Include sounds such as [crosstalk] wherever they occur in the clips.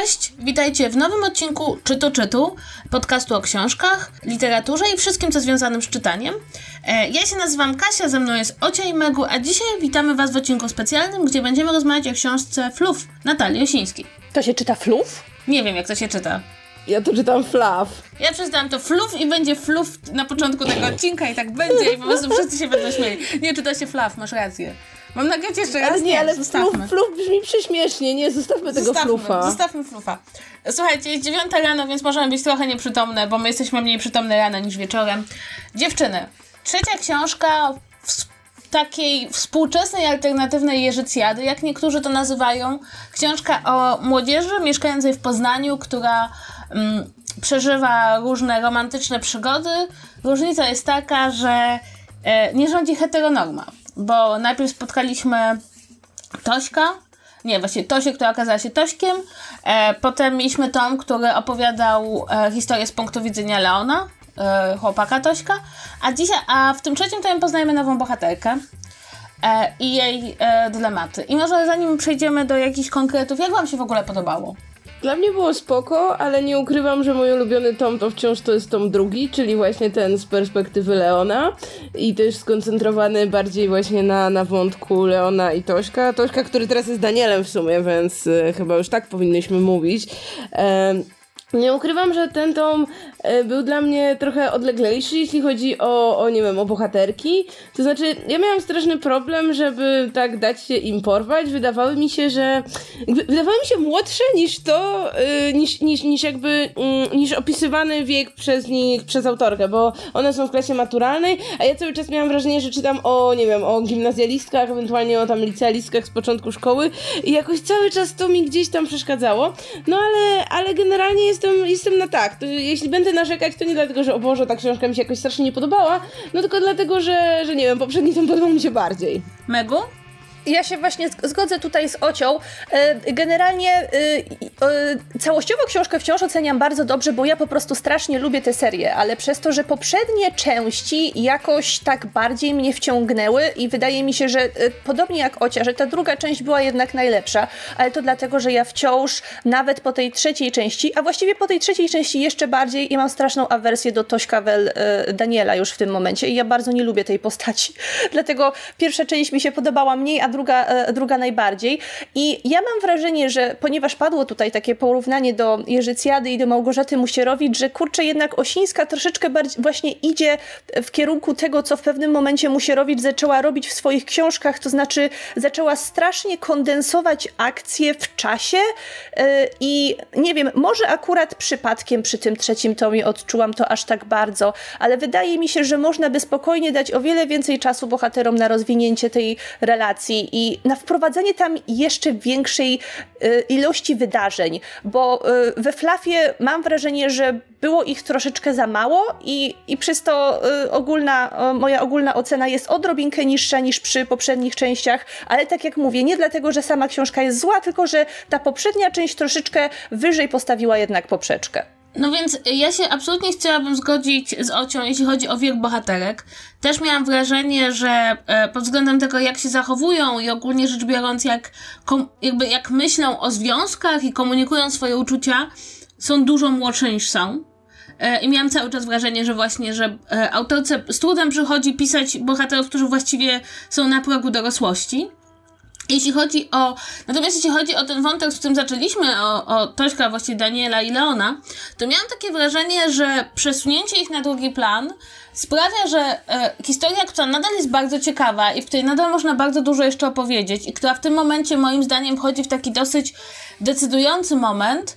Cześć, witajcie w nowym odcinku Czytu Czytu, podcastu o książkach, literaturze i wszystkim, co związanym z czytaniem. E, ja się nazywam Kasia, ze mną jest Ocia i Megu, a dzisiaj witamy Was w odcinku specjalnym, gdzie będziemy rozmawiać o książce Fluff Natalii Osińskiej. To się czyta Fluff? Nie wiem, jak to się czyta. Ja to czytam fluff. Ja przeczytałam to fluff i będzie fluff na początku tego odcinka i tak będzie i po prostu wszyscy się będą śmieli. Nie, czyta się fluff, masz rację. Mam nagrać jeszcze raz? Ale nie, ale fluff, fluff brzmi prześmiesznie, nie, zostawmy tego zostawmy, fluffa. Zostawmy fluffa. Słuchajcie, jest dziewiąta rano, więc możemy być trochę nieprzytomne, bo my jesteśmy mniej przytomne rano niż wieczorem. Dziewczyny, trzecia książka w takiej współczesnej, alternatywnej Jerzycjady, jak niektórzy to nazywają. Książka o młodzieży mieszkającej w Poznaniu, która mm, przeżywa różne romantyczne przygody. Różnica jest taka, że e, nie rządzi heteronorma, bo najpierw spotkaliśmy Tośka, nie, właśnie Tosię, która okazała się Tośkiem. E, potem mieliśmy Tom, który opowiadał e, historię z punktu widzenia Leona, e, chłopaka Tośka. A dzisiaj, a w tym trzecim tomie poznajemy nową bohaterkę e, i jej e, dylematy. I może zanim przejdziemy do jakichś konkretów, jak Wam się w ogóle podobało? Dla mnie było spoko, ale nie ukrywam, że mój ulubiony tom to wciąż to jest tom drugi, czyli właśnie ten z perspektywy Leona i też skoncentrowany bardziej właśnie na, na wątku Leona i Tośka. Tośka, który teraz jest Danielem w sumie, więc y, chyba już tak powinnyśmy mówić. Nie ukrywam, że ten tom e, był dla mnie trochę odleglejszy, jeśli chodzi o, o, nie wiem, o bohaterki. To znaczy, ja miałam straszny problem, żeby tak dać się im porwać. Wydawały mi się, że... Wydawały mi się młodsze niż to, e, niż, niż, niż jakby, mm, niż opisywany wiek przez nich, przez autorkę, bo one są w klasie maturalnej, a ja cały czas miałam wrażenie, że czytam o, nie wiem, o gimnazjalistkach, ewentualnie o tam licealistkach z początku szkoły i jakoś cały czas to mi gdzieś tam przeszkadzało. No ale, ale generalnie jest jestem, jestem na tak. To, jeśli będę narzekać, to nie dlatego, że o Boże, ta książka mi się jakoś strasznie nie podobała, no tylko dlatego, że, że nie wiem, poprzedni tom podobał mi się bardziej. Megu? Ja się właśnie zgodzę tutaj z Ocią. E, generalnie e, e, całościowo książkę wciąż oceniam bardzo dobrze, bo ja po prostu strasznie lubię tę serię, ale przez to, że poprzednie części jakoś tak bardziej mnie wciągnęły i wydaje mi się, że podobnie jak Ocia, że ta druga część była jednak najlepsza, ale to dlatego, że ja wciąż nawet po tej trzeciej części, a właściwie po tej trzeciej części jeszcze bardziej, ja mam straszną awersję do Tośka Wel Daniela już w tym momencie i ja bardzo nie lubię tej postaci. [laughs] Dlatego pierwsza część mi się podobała mniej, a druga, e, druga najbardziej. I ja mam wrażenie, że ponieważ padło tutaj takie porównanie do Jerzycjady i do Małgorzaty Musierowicz, że kurczę jednak Osińska troszeczkę bardziej właśnie idzie w kierunku tego, co w pewnym momencie Musierowicz zaczęła robić w swoich książkach, to znaczy zaczęła strasznie kondensować akcje w czasie e, i nie wiem, może akurat przypadkiem przy tym trzecim tomie odczułam to aż tak bardzo, ale wydaje mi się, że można by spokojnie dać o wiele więcej czasu bohaterom na rozwinięcie tej relacji i na wprowadzenie tam jeszcze większej y, ilości wydarzeń, bo y, we Flafie mam wrażenie, że było ich troszeczkę za mało i, i przez to y, ogólna, moja ogólna ocena jest odrobinkę niższa niż przy poprzednich częściach, ale tak jak mówię, nie dlatego, że sama książka jest zła, tylko że ta poprzednia część troszeczkę wyżej postawiła jednak poprzeczkę. No więc ja się absolutnie chciałabym zgodzić z Ocią, jeśli chodzi o wiek bohaterek. Też miałam wrażenie, że e, pod względem tego, jak się zachowują i ogólnie rzecz biorąc, jak, jakby jak myślą o związkach i komunikują swoje uczucia, są dużo młodsze niż są. E, I miałam cały czas wrażenie, że właśnie, że e, autorce z trudem przychodzi pisać bohaterów, którzy właściwie są na progu dorosłości. Jeśli chodzi o. Natomiast jeśli chodzi o ten wątek, z którym zaczęliśmy, o, o Tośka, właściwie Daniela i Leona, to miałam takie wrażenie, że przesunięcie ich na drugi plan sprawia, że e, historia, która nadal jest bardzo ciekawa i w której nadal można bardzo dużo jeszcze opowiedzieć, i która w tym momencie moim zdaniem wchodzi w taki dosyć decydujący moment,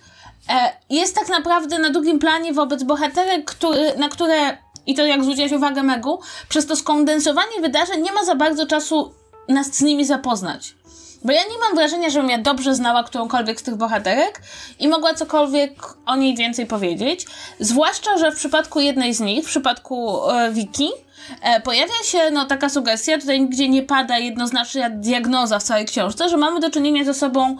e, jest tak naprawdę na drugim planie wobec bohaterek, który, na które i to jak zwróciłaś uwagę Megu, przez to skondensowanie wydarzeń nie ma za bardzo czasu nas z nimi zapoznać. Bo ja nie mam wrażenia, żebym ja dobrze znała którąkolwiek z tych bohaterek i mogła cokolwiek o niej więcej powiedzieć. Zwłaszcza, że w przypadku jednej z nich, w przypadku e, Wiki, e, pojawia się no, taka sugestia, tutaj nigdzie nie pada jednoznaczna diagnoza w całej książce, że mamy do czynienia z osobą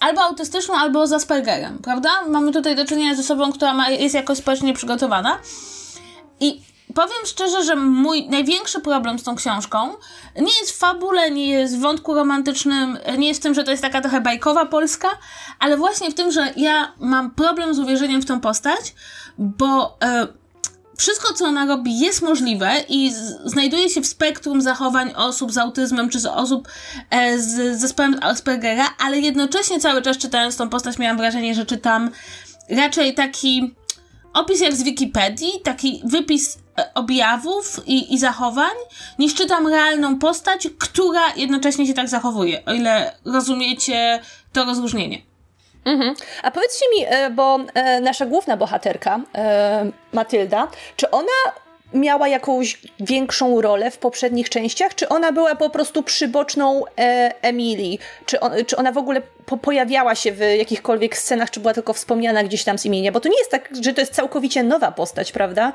albo autystyczną, albo z Aspergerem, prawda? Mamy tutaj do czynienia z osobą, która ma, jest jakoś społecznie przygotowana. Powiem szczerze, że mój największy problem z tą książką nie jest w fabule, nie jest w wątku romantycznym, nie jest w tym, że to jest taka trochę bajkowa Polska, ale właśnie w tym, że ja mam problem z uwierzeniem w tą postać, bo e, wszystko, co ona robi, jest możliwe i znajduje się w spektrum zachowań osób z autyzmem czy z osób e, z zespołem Aspergera, ale jednocześnie cały czas czytając tą postać miałam wrażenie, że czytam raczej taki opis jak z Wikipedii, taki wypis objawów i, i zachowań, niż czytam realną postać, która jednocześnie się tak zachowuje, o ile rozumiecie to rozróżnienie. Mhm. A powiedzcie mi, e, bo e, nasza główna bohaterka, Matylda, czy ona miała jakąś większą rolę w poprzednich częściach, czy ona była po prostu przyboczną e, Emilii? Czy, on, czy ona w ogóle po, pojawiała się w jakichkolwiek scenach, czy była tylko wspomniana gdzieś tam z imienia? Bo to nie jest tak, że to jest całkowicie nowa postać, prawda?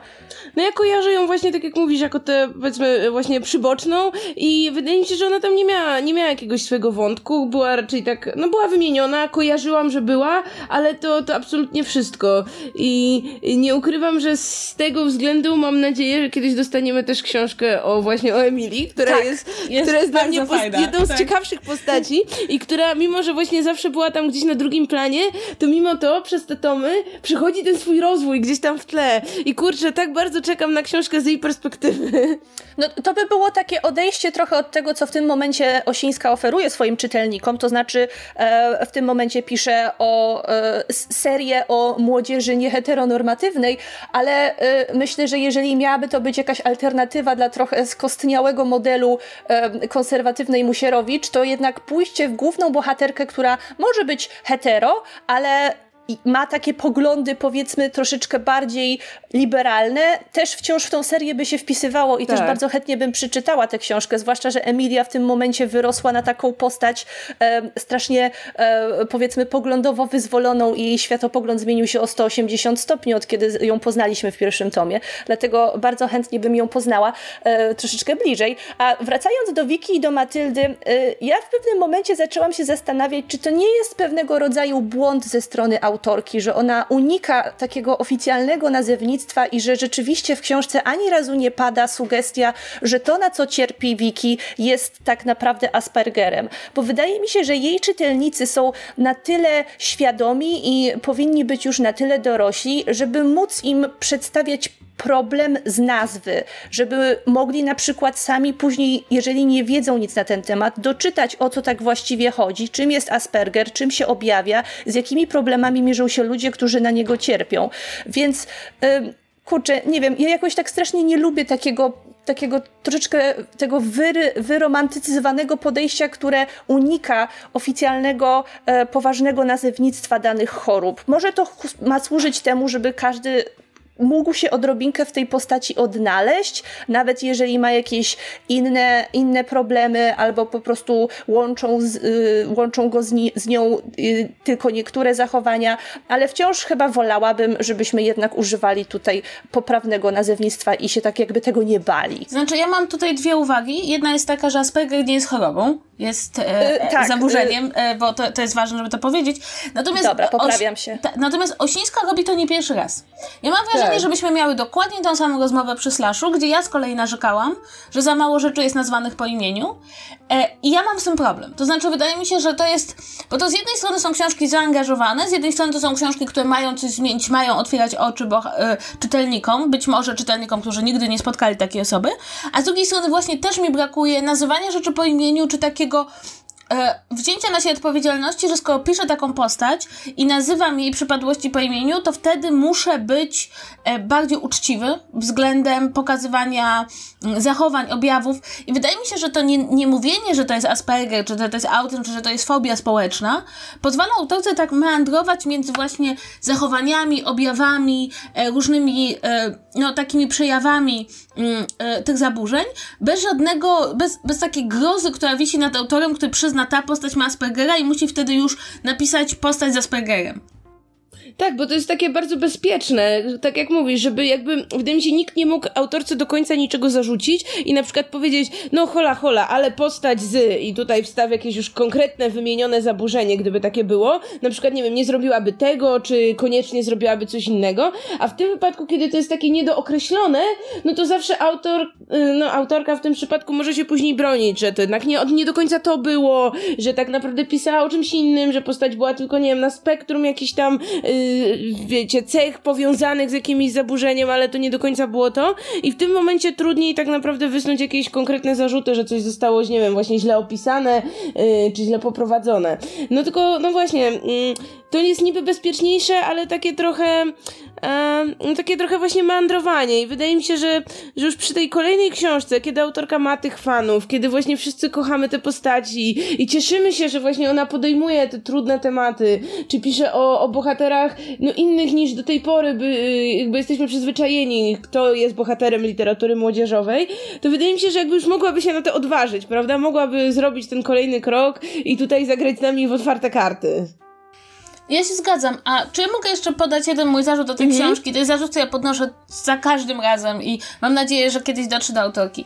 No ja kojarzę ją właśnie, tak jak mówisz, jako tę, powiedzmy, właśnie przyboczną i wydaje mi się, że ona tam nie miała, nie miała jakiegoś swojego wątku, była raczej tak, no była wymieniona, kojarzyłam, że była, ale to, to absolutnie wszystko. I, nie ukrywam, że z tego względu mam nadzieję, że kiedyś dostaniemy też książkę o właśnie o Emilii, która tak, jest, jest, która jest dla mnie jedną z tak. ciekawszych postaci i która mimo, że właśnie zawsze była tam gdzieś na drugim planie, to mimo to przez te tomy przychodzi ten swój rozwój gdzieś tam w tle. I kurczę, tak bardzo czekam na książkę z jej perspektywy. No to by było takie odejście trochę od tego, co w tym momencie Osińska oferuje swoim czytelnikom, to znaczy e, w tym momencie pisze o e, serię o młodzieży nieheteronormatywnej, ale e, myślę, że jeżeli miała miałaby to być jakaś alternatywa dla trochę skostniałego modelu e, konserwatywnej Musierowicz, to jednak pójście w główną bohaterkę, która może być hetero, ale ma takie poglądy, powiedzmy, troszeczkę bardziej liberalne, też wciąż w tą serię by się wpisywało i tak. też bardzo chętnie bym przeczytała tę książkę, zwłaszcza, że Emilia w tym momencie wyrosła na taką postać e, strasznie, e, powiedzmy, poglądowo wyzwoloną i jej światopogląd zmienił się o 180 stopni, od kiedy ją poznaliśmy w pierwszym tomie. Dlatego bardzo chętnie bym ją poznała e, troszeczkę bliżej. A wracając do Wiki i do Matyldy, e, ja w pewnym momencie zaczęłam się zastanawiać, czy to nie jest pewnego rodzaju błąd ze strony autora, autorki, że ona unika takiego oficjalnego nazewnictwa i że rzeczywiście w książce ani razu nie pada sugestia, że to, na co cierpi Wiki, jest tak naprawdę Aspergerem. Bo wydaje mi się, że jej czytelnicy są na tyle świadomi i powinni być już na tyle dorośli, żeby móc im przedstawiać problem z nazwy, żeby mogli na przykład sami później, jeżeli nie wiedzą nic na ten temat, doczytać o co tak właściwie chodzi, czym jest Asperger, czym się objawia, z jakimi problemami mierzą się ludzie, którzy na niego cierpią. Więc kurczę, nie wiem, ja jakoś tak strasznie nie lubię takiego takiego troszeczkę tego wyry, wyromantyzowanego podejścia, które unika oficjalnego, e, poważnego nazewnictwa danych chorób. Może to ma służyć temu, żeby każdy mógł się odrobinkę w tej postaci odnaleźć, nawet jeżeli ma jakieś inne, inne problemy albo po prostu łączą, z, y, łączą go z, ni z nią y, tylko niektóre zachowania, ale wciąż chyba wolałabym, żebyśmy jednak używali tutaj poprawnego nazewnictwa i się tak jakby tego nie bali. Znaczy ja mam tutaj dwie uwagi. Jedna jest taka, że Asperger nie jest chorobą, jest e, e tak, zaburzeniem, e, bo to, to jest ważne, żeby to powiedzieć. Natomiast Dobra, poprawiam się. Ta, natomiast Osińska robi to nie pierwszy raz. Ja mam wrażenie, tak. żebyśmy miały dokładnie tą samą rozmowę przy Slashu, gdzie ja z kolei narzekałam, że za mało rzeczy jest nazwanych po imieniu. E, I ja mam z tym problem. To znaczy, wydaje mi się, że to jest. Bo to z jednej strony są książki zaangażowane, z jednej strony to są książki, które mają coś zmienić, mają otwierać oczy bo, e, czytelnikom, być może czytelnikom, którzy nigdy nie spotkali takiej osoby, a z drugiej strony właśnie też mi brakuje nazywania rzeczy po imieniu, czy takiego México e, wzięcia na siebie odpowiedzialności, że skoro piszę taką postać i nazywam jej przypadłości po imieniu, to wtedy muszę być e, bardziej uczciwy względem pokazywania mm, zachowań, objawów. I wydaje mi się, że to nie, nie mówienie, że to jest Asperger, czy że to jest autyzm, czy że to jest fobia społeczna, pozwala autorce tak meandrować między właśnie zachowaniami, objawami, e, różnymi no, takimi przejawami mm, tych zaburzeń, bez żadnego, bez, bez takiej grozy, która wisi nad autorem, który przyzna ta postać ma Aspergera i musi wtedy już napisać postać z Aspergerem. Tak, bo to jest takie bardzo bezpieczne, tak jak mówisz, żeby jakby, wydaje mi się, nikt nie mógł autorce do końca niczego zarzucić i na przykład powiedzieć, no hola, hola, ale postać z i tutaj wstaw jakieś już konkretne, wymienione zaburzenie, gdyby takie było, na przykład, nie wiem, nie zrobiłaby tego, czy koniecznie zrobiłaby coś innego, a w tym wypadku, kiedy to jest takie niedookreślone, no to zawsze autor, y, no autorka w tym przypadku może się później bronić, że to jednak nie, nie do końca to było, że tak naprawdę pisała o czymś innym, że postać była tylko, nie wiem, na spektrum jakiś tam, yy, wiecie, cech powiązanych z jakimś zaburzeniem, ale to nie do końca było to i w tym momencie trudniej tak naprawdę wysnuć jakieś konkretne zarzuty, że coś zostało, nie wiem, właśnie źle opisane, yy, czy źle poprowadzone. No tylko, no właśnie, yy, to jest niby bezpieczniejsze, ale takie trochę, no takie trochę właśnie mandrowanie i wydaje mi się, że, że już przy tej kolejnej książce, kiedy autorka ma tych fanów, kiedy właśnie wszyscy kochamy te postaci i cieszymy się, że właśnie ona podejmuje te trudne tematy, czy pisze o, o bohaterach no innych niż do tej pory, by, jakby jesteśmy przyzwyczajeni, kto jest bohaterem literatury młodzieżowej, to wydaje mi się, że jakby już mogłaby się na to odważyć, prawda? Mogłaby zrobić ten kolejny krok i tutaj zagrać z nami w otwarte karty. Ja się zgadzam. A czy ja mogę jeszcze podać jeden mój zarzut do tej mhm. książki? To jest zarzut, który ja podnoszę za każdym razem i mam nadzieję, że kiedyś dotrze do autorki.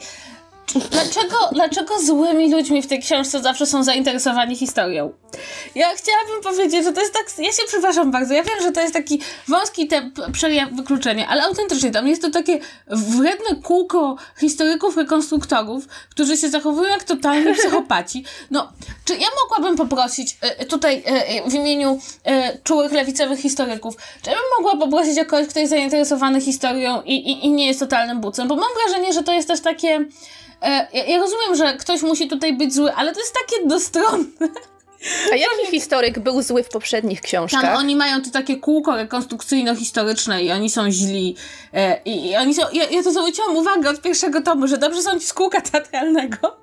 Dlaczego, dlaczego złymi ludźmi w tej książce zawsze są zainteresowani historią? Ja chciałabym powiedzieć, że to jest tak. Ja się przepraszam bardzo. Ja wiem, że to jest taki wąski przejaw wykluczenia, ale autentycznie tam jest to takie wredne kółko historyków, rekonstruktorów, którzy się zachowują jak totalni [laughs] psychopaci. No, czy ja mogłabym poprosić y, tutaj y, w imieniu czułych lewicowych historyków, czy ja bym mogła poprosić o kogoś, kto jest zainteresowany historią i, i, i nie jest totalnym bucem? Bo mam wrażenie, że to jest też takie E, ja, ja rozumiem, że ktoś musi tutaj być zły, ale to jest takie dostronne. A jaki historyk był zły w poprzednich książkach? Tam oni mają to takie kółko rekonstrukcyjno-historyczne i oni są źli. E, i, i, oni są, ja, ja to zwróciłam uwagę od pierwszego tomu, że dobrze są ci z kółka teatralnego,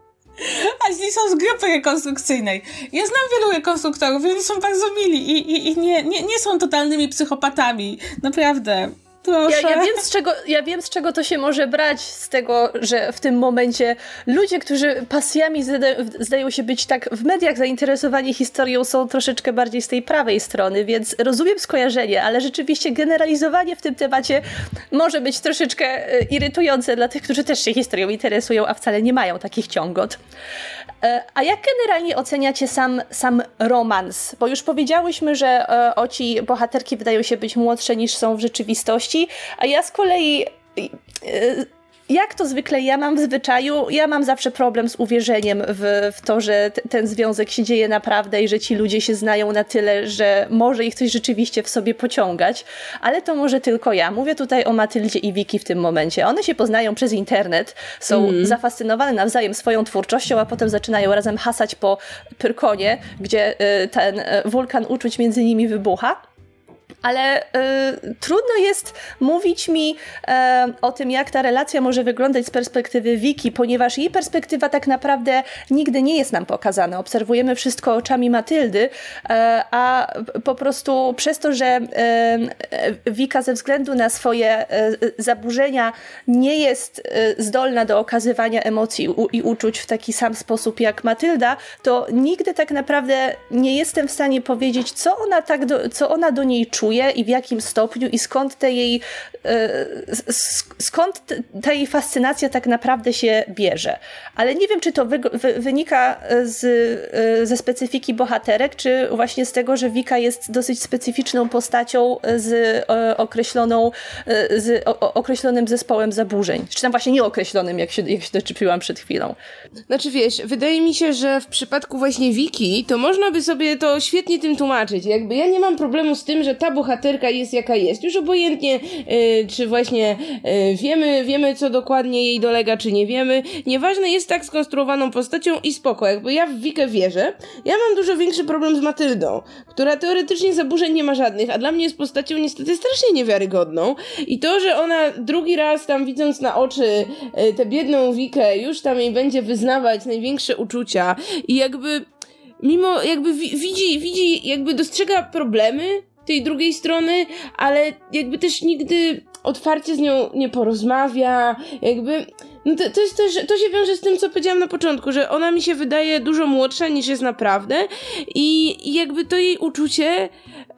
a źli są z grupy rekonstrukcyjnej. Ja znam wielu rekonstruktorów i oni są bardzo mili i, i, i nie, nie, nie są totalnymi psychopatami. Naprawdę. Ja, ja, wiem, z czego, ja wiem, z czego to się może brać, z tego, że w tym momencie ludzie, którzy pasjami zda, zdają się być tak w mediach zainteresowani historią, są troszeczkę bardziej z tej prawej strony, więc rozumiem skojarzenie, ale rzeczywiście generalizowanie w tym temacie może być troszeczkę e, irytujące dla tych, którzy też się historią interesują, a wcale nie mają takich ciągot. E, a jak generalnie oceniacie sam, sam romans? Bo już powiedziałyśmy, że e, oci bohaterki wydają się być młodsze niż są w rzeczywistości, a ja z kolei e, jak to zwykle ja mam w zwyczaju, ja mam zawsze problem z uwierzeniem w, w to, że t- ten związek się dzieje naprawdę i że ci ludzie się znają na tyle, że może ich coś rzeczywiście w sobie pociągać, ale to może tylko ja. Mówię tutaj o Matyldzie i Wiki w tym momencie. One się poznają przez internet, są mm. zafascynowane nawzajem swoją twórczością, a potem zaczynają razem hasać po Pyrkonie, gdzie y, ten y, wulkan uczuć między nimi wybucha ale y, trudno jest mówić mi y, o tym, jak ta relacja może wyglądać z perspektywy Wiki, ponieważ jej perspektywa tak naprawdę nigdy nie jest nam pokazana. Obserwujemy wszystko oczami Matyldy, y, a po prostu przez to, że Wika ze względu na swoje zaburzenia nie jest zdolna do okazywania emocji i uczuć w taki sam sposób jak Matylda, to nigdy tak naprawdę nie jestem w stanie powiedzieć, co ona, tak do, co ona do niej czuje czuje i w jakim stopniu i skąd te jej, e, skąd ta jej fascynacja tak naprawdę się bierze. Ale nie wiem, czy to wy, wy, wynika z, e, ze specyfiki bohaterek, czy właśnie z tego, że Wika jest dosyć specyficzną postacią z e, określoną, z określonym zespołem zaburzeń. Czy tam właśnie nieokreślonym, jak się, jak się doczepiłam przed chwilą. Znaczy wiesz, wydaje mi się, że w przypadku właśnie Wiki, to można by sobie to świetnie tym tłumaczyć. Jakby ja nie mam problemu z tym, że ta bohaterka jest jaka jest. Już obojętnie, yy, czy właśnie yy, wiemy, wiemy, co dokładnie jej dolega, czy nie wiemy. Nieważne jest tak skonstruowaną postacią i spoko. Jakby ja w Wikę wierzę. Ja mam dużo większy problem z Matyldą, która teoretycznie zaburzeń nie ma żadnych, a dla mnie jest postacią niestety strasznie niewiarygodną. I to, że ona drugi raz tam widząc na oczy yy, tę biedną Wikę, już tam jej będzie wyznawać największe uczucia i jakby mimo jakby widzi, widzi, jakby dostrzega problemy, tej drugiej strony, ale jakby też nigdy otwarcie z nią nie porozmawia, jakby no to, to, jest też, to się wiąże z tym, co powiedziałam na początku, że ona mi się wydaje dużo młodsza niż jest naprawdę i jakby to jej uczucie,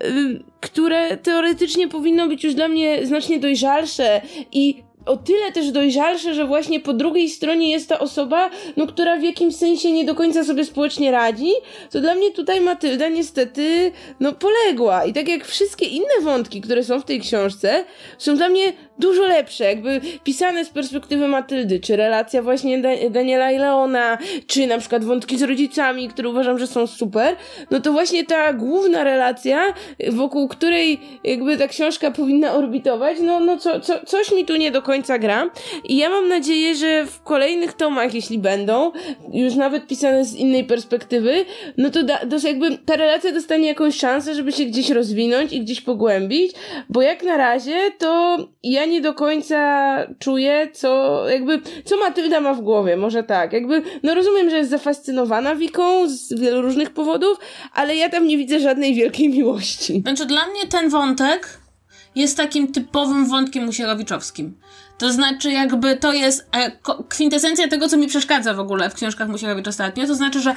y, które teoretycznie powinno być już dla mnie znacznie dojrzalsze i o tyle też dojrzalsze, że właśnie po drugiej stronie jest ta osoba, no, która w jakimś sensie nie do końca sobie społecznie radzi, to dla mnie tutaj Matylda niestety, no, poległa. I tak jak wszystkie inne wątki, które są w tej książce, są dla mnie dużo lepsze, jakby pisane z perspektywy Matyldy, czy relacja właśnie da Daniela i Leona, czy na przykład wątki z rodzicami, które uważam, że są super, no to właśnie ta główna relacja, wokół której jakby ta książka powinna orbitować, no, no co, co, coś mi tu nie do końca gra i ja mam nadzieję, że w kolejnych tomach, jeśli będą, już nawet pisane z innej perspektywy, no to, da, to jakby ta relacja dostanie jakąś szansę, żeby się gdzieś rozwinąć i gdzieś pogłębić, bo jak na razie to ja nie do końca czuję, co jakby, co Matylda ma w głowie, może tak, jakby, no rozumiem, że jest zafascynowana Wiką z wielu różnych powodów, ale ja tam nie widzę żadnej wielkiej miłości. Znaczy dla mnie ten wątek jest takim typowym wątkiem musierowiczowskim. To znaczy, jakby to jest e, kwintesencja tego, co mi przeszkadza w ogóle w książkach Musierowicz ostatnio. To znaczy, że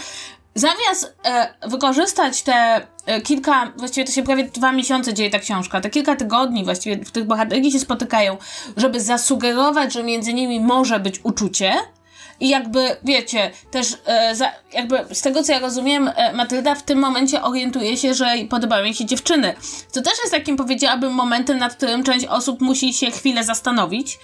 zamiast e, wykorzystać te e, kilka, właściwie to się prawie dwa miesiące dzieje ta książka, te kilka tygodni właściwie, w których bohaterki się spotykają, żeby zasugerować, że między nimi może być uczucie, i jakby, wiecie, też e, za, jakby z tego co ja rozumiem, e, Matylda w tym momencie orientuje się, że podobają jej się dziewczyny. To też jest takim, powiedziałabym, momentem, nad którym część osób musi się chwilę zastanowić.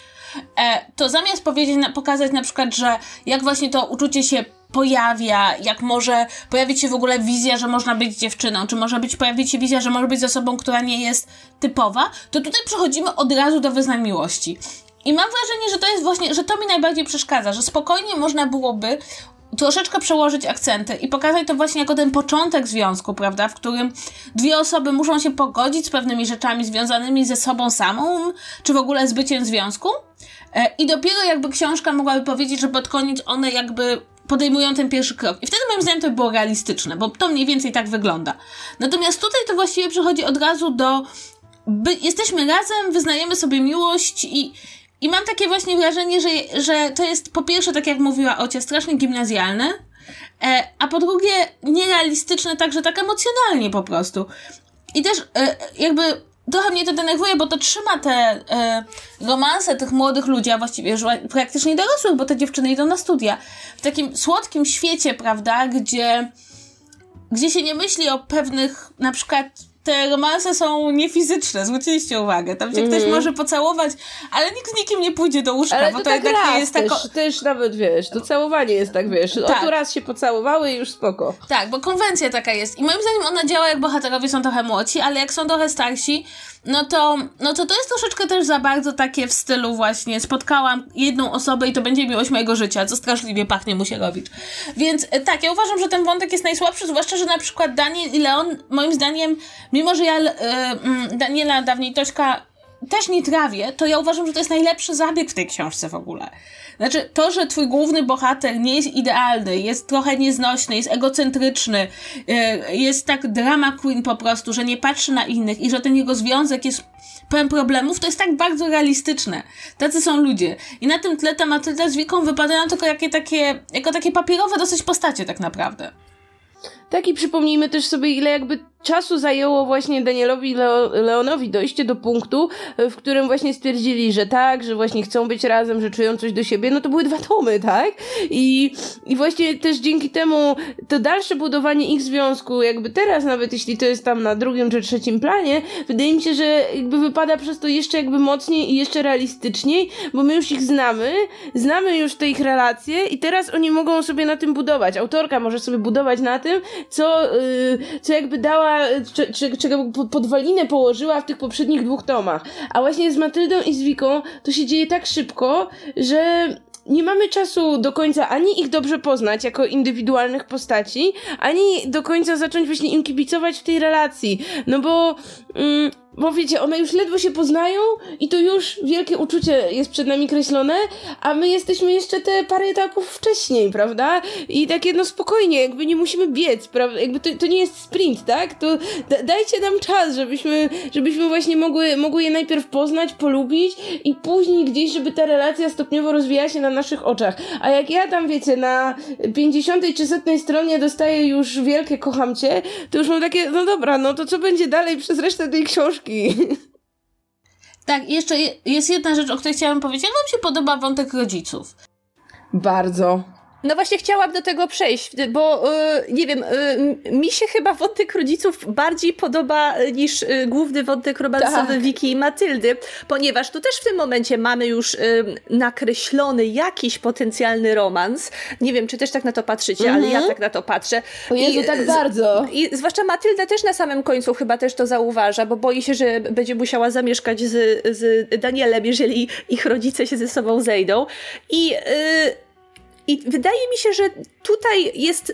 E, to zamiast powiedzieć, na, pokazać na przykład, że jak właśnie to uczucie się pojawia, jak może pojawić się w ogóle wizja, że można być dziewczyną, czy może być pojawić się wizja, że może być osobą, która nie jest typowa, to tutaj przechodzimy od razu do wyznań miłości. I mam wrażenie, że to jest właśnie, że to mi najbardziej przeszkadza, że spokojnie można byłoby troszeczkę przełożyć akcenty i pokazać to właśnie jako ten początek związku, prawda, w którym dwie osoby muszą się pogodzić z pewnymi rzeczami związanymi ze sobą samą, czy w ogóle z byciem związku. E, I dopiero jakby książka mogłaby powiedzieć, że pod koniec one jakby podejmują ten pierwszy krok. I wtedy moim zdaniem to by było realistyczne, bo to mniej więcej tak wygląda. Natomiast tutaj to właściwie przechodzi od razu do by, jesteśmy razem, wyznajemy sobie miłość i, i mam takie właśnie wrażenie, że, że to jest po pierwsze, tak jak mówiła Ocia, strasznie gimnazjalne, e, a po drugie nierealistyczne także tak emocjonalnie po prostu. I też e, jakby trochę mnie to denerwuje, bo to trzyma te e, romanse tych młodych ludzi, a właściwie już praktycznie dorosłych, bo te dziewczyny idą na studia, w takim słodkim świecie, prawda, gdzie, gdzie się nie myśli o pewnych na przykład te romanse są niefizyczne, zwróciliście uwagę. Tam się mm. ktoś mhm. może pocałować, ale nikt z nikim nie pójdzie do łóżka, ale bo to, tak jednak nie jest tak. Też, też nawet wiesz, to całowanie jest tak, wiesz. Tak. O raz się pocałowały i już spoko. Tak, bo konwencja taka jest. I moim zdaniem ona działa, jak bohaterowie są trochę młodsi, ale jak są trochę starsi, no to, no to to jest troszeczkę też za bardzo takie w stylu właśnie spotkałam jedną osobę i to będzie miłość mojego życia, co straszliwie pachnie Musierowicz. Więc e, tak, ja uważam, że ten wątek jest najsłabszy, zwłaszcza, że na przykład Daniel i Leon, moim zdaniem, mimo że ja y, y, Daniela dawniej Tośka też nie trawię, to ja uważam, że to jest najlepszy zabieg w tej książce w ogóle. Znaczy, to, że twój główny bohater nie jest idealny, jest trochę nieznośny, jest egocentryczny, y, jest tak drama queen po prostu, że nie patrzy na innych i że ten jego związek jest pełen problemów, to jest tak bardzo realistyczne. Tacy są ludzie. I na tym tle ta Matylda z Wiką wypadają tylko jakie takie, jako takie papierowe dosyć postacie tak naprawdę. Tak i przypomnijmy też sobie, ile jakby czasu zajęło właśnie Danielowi Leo, Leonowi dojście do punktu, e, w którym właśnie stwierdzili, że tak, że właśnie chcą być razem, że czują coś do siebie, no to były dwa tomy, tak? I, i właśnie też dzięki temu to dalsze budowanie ich związku, jakby teraz nawet jeśli to jest tam na drugim czy trzecim planie, wydaje mi się, że jakby wypada przez to jeszcze jakby mocniej i jeszcze realistyczniej, bo my już ich znamy, znamy już te ich relacje i teraz oni mogą sobie na tym budować. Autorka może sobie budować na tym, co, yy, co jakby dała czy, czy, czego podwalinę położyła w tych poprzednich dwóch tomach. A właśnie z Matyldą i z Wiką to się dzieje tak szybko, że nie mamy czasu do końca ani ich dobrze poznać jako indywidualnych postaci, ani do końca zacząć właśnie im kibicować w tej relacji. No bo mm, bo wiecie, one już ledwo się poznają i to już wielkie uczucie jest przed nami kreślone, a my jesteśmy jeszcze te parę etapów wcześniej, prawda? I takie no spokojnie, jakby nie musimy biec, prawda? Jakby to, to nie jest sprint, tak? To da, dajcie nam czas, żebyśmy, żebyśmy właśnie mogły, mogły je najpierw poznać, polubić i później gdzieś, żeby ta relacja stopniowo rozwijała się na naszych oczach. A jak ja tam, wiecie, na 50 czy setnej stronie dostaję już wielkie kocham cię, to już mam takie, no dobra, no to co będzie dalej przez resztę tej książki? [laughs] Tak, jeszcze jest jedna rzecz, o której chciałam powiedzieć. Jak wam się podoba wątek rodziców? Bardzo. No właśnie chciałam do tego przejść, bo yy, nie wiem, yy, mi się chyba wątek rodziców bardziej podoba niż yy, główny wątek romansowy tak. Wiki i Matyldy, ponieważ tu też w tym momencie mamy już nakreślony jakiś potencjalny romans. Nie wiem, czy też tak na to patrzycie, -hmm. ale ja mhm. tak na to patrzę. O Jezu, I, tak bardzo. I zwłaszcza Matylda też na samym końcu chyba też to zauważa, bo boi się, że będzie musiała zamieszkać z, z Danielem, jeżeli ich rodzice się ze sobą zejdą. I yy, i wydaje mi się, że tutaj jest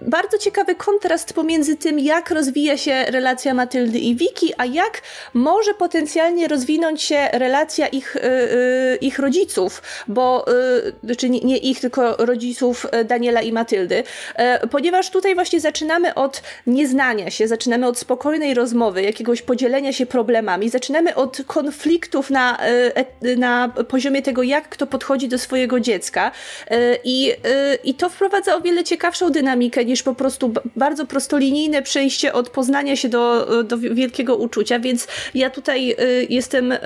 bardzo ciekawy kontrast pomiędzy tym, jak rozwija się relacja Matyldy i Wiki, a jak może potencjalnie rozwinąć się relacja ich, y, y, ich rodziców, bo, y, znaczy nie ich, tylko rodziców Daniela i Matyldy, e, ponieważ tutaj właśnie zaczynamy od nieznania się, zaczynamy od spokojnej rozmowy, jakiegoś podzielenia się problemami, zaczynamy od konfliktów na, e, na poziomie tego, jak kto podchodzi do swojego dziecka. E, i, i to wprowadza wprowadza o wiele ciekawszą dynamikę niż po prostu bardzo prostolinijne przejście od poznania się do, do wielkiego uczucia, więc ja tutaj y, jestem y,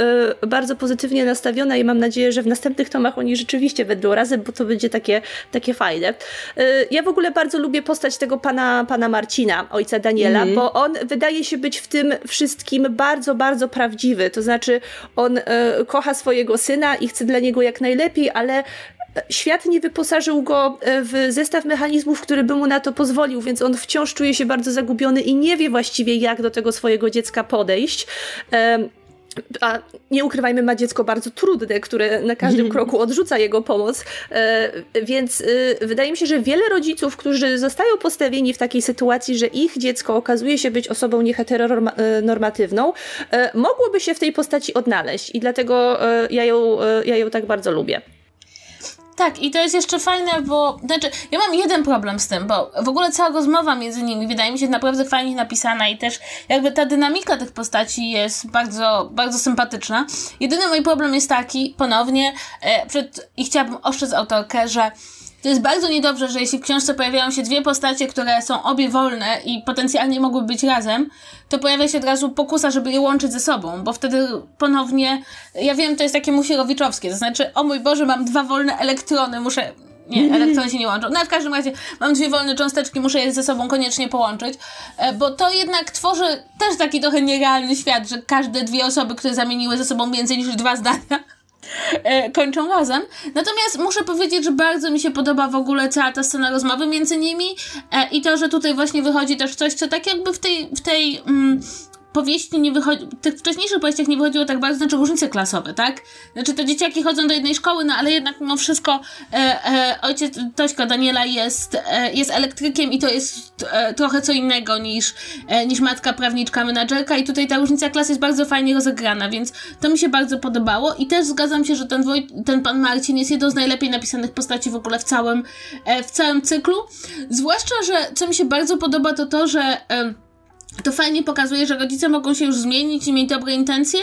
bardzo pozytywnie nastawiona i mam nadzieję, że w następnych tomach oni rzeczywiście będą razem, bo to będzie takie, takie fajne. Y, ja w ogóle bardzo lubię postać tego pana, pana Marcina, ojca Daniela, mm. bo on wydaje się być w tym wszystkim bardzo, bardzo prawdziwy. To znaczy, on kocha swojego syna i chce dla niego jak najlepiej, ale świat nie wyposażył go e, w zestaw mechanizmów, który by mu na to pozwolił, więc on wciąż czuje się bardzo zagubiony i nie wie właściwie, jak do tego swojego dziecka podejść. A nie ukrywajmy, ma dziecko bardzo trudne, które na każdym [laughs] kroku odrzuca jego pomoc. E, więc e, wydaje mi się, że wiele rodziców, którzy zostają postawieni w takiej sytuacji, że ich dziecko okazuje się być osobą nieheteronormatywną, mogłoby się w tej postaci odnaleźć. I dlatego ja ją, ja ją tak bardzo lubię. Tak, i to jest jeszcze fajne, bo znaczy, ja mam jeden problem z tym, bo w ogóle cała rozmowa między nimi wydaje mi się naprawdę fajnie napisana i też jakby ta dynamika tych postaci jest bardzo, bardzo sympatyczna. Jedyny mój problem jest taki, ponownie, e, przed, i chciałabym ostrzec autorkę, że to jest bardzo niedobrze, że jeśli w książce pojawiają się dwie postacie, które są obie wolne i potencjalnie mogłyby być razem, to pojawia się od razu pokusa, żeby je łączyć ze sobą, bo wtedy ponownie, ja wiem, to jest takie musierowiczowskie, to znaczy, o mój Boże, mam dwa wolne elektrony, muszę nie, elektrony się nie łączą. No w każdym razie mam dwie wolne cząsteczki, muszę je ze sobą koniecznie połączyć, e, bo to jednak tworzy też taki trochę nierealny świat, że każde dwie osoby, które zamieniły ze sobą więcej niż dwa zdania, kończą razem. Natomiast muszę powiedzieć, że bardzo mi się podoba w ogóle cała ta scena rozmowy między nimi e, i to, że tutaj właśnie wychodzi też coś, co tak jakby w tej, w tej mm, powieści nie wychodzi, tych wcześniejszych powieściach nie wychodziło tak bardzo, znaczy różnice klasowe, tak? Znaczy te dzieciaki chodzą do jednej szkoły, no ale jednak mimo wszystko e, e, ojciec Tośka Daniela jest, e, jest elektrykiem i to jest e, trochę co innego niż, e, niż matka prawniczka, menadżerka i tutaj ta różnica klas jest bardzo fajnie rozegrana, więc to mi się bardzo podobało i też zgadzam się, że ten, Woj, ten pan Marcin jest jedną z najlepiej napisanych postaci w ogóle w całym, e, w całym cyklu, zwłaszcza, że co mi się bardzo podoba to to, że to fajnie pokazuje, że rodzice mogą się już zmienić i mieć dobre intencje,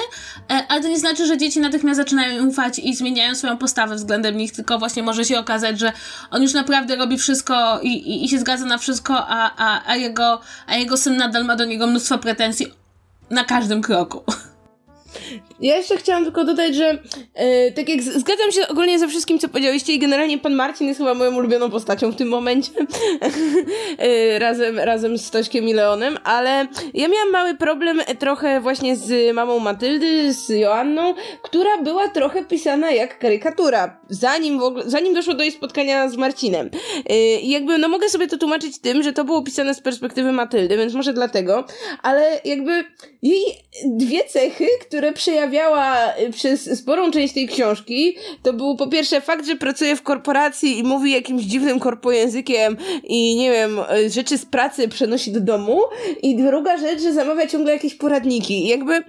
e, ale to nie znaczy, że dzieci natychmiast zaczynają ufać i zmieniają swoją postawę względem nich, tylko właśnie może się okazać, że on już naprawdę robi wszystko i, i, i się zgadza na wszystko, a, a, a, jego, a jego syn nadal ma do niego mnóstwo pretensji na każdym kroku. [laughs] Ja jeszcze chciałam tylko dodać, że e, tak jak zgadzam się ogólnie ze wszystkim, co powiedzieliście i generalnie pan Marcin jest chyba moją ulubioną postacią w tym momencie [laughs] e, razem, razem z Tośkiem i Leonem, ale ja miałam mały problem trochę właśnie z mamą Matyldy, z Joanną, która była trochę pisana jak karykatura, zanim, w zanim doszło do jej spotkania z Marcinem. E, I jakby, no mogę sobie to tłumaczyć tym, że to było pisane z perspektywy Matyldy, więc może dlatego, ale jakby jej dwie cechy, które przejawiała y, przez sporą część tej książki, to był po pierwsze fakt, że pracuje w korporacji i mówi jakimś dziwnym korpojęzykiem i nie wiem, y, rzeczy z pracy przenosi do domu i druga rzecz, że zamawia ciągle jakieś poradniki. I jakby...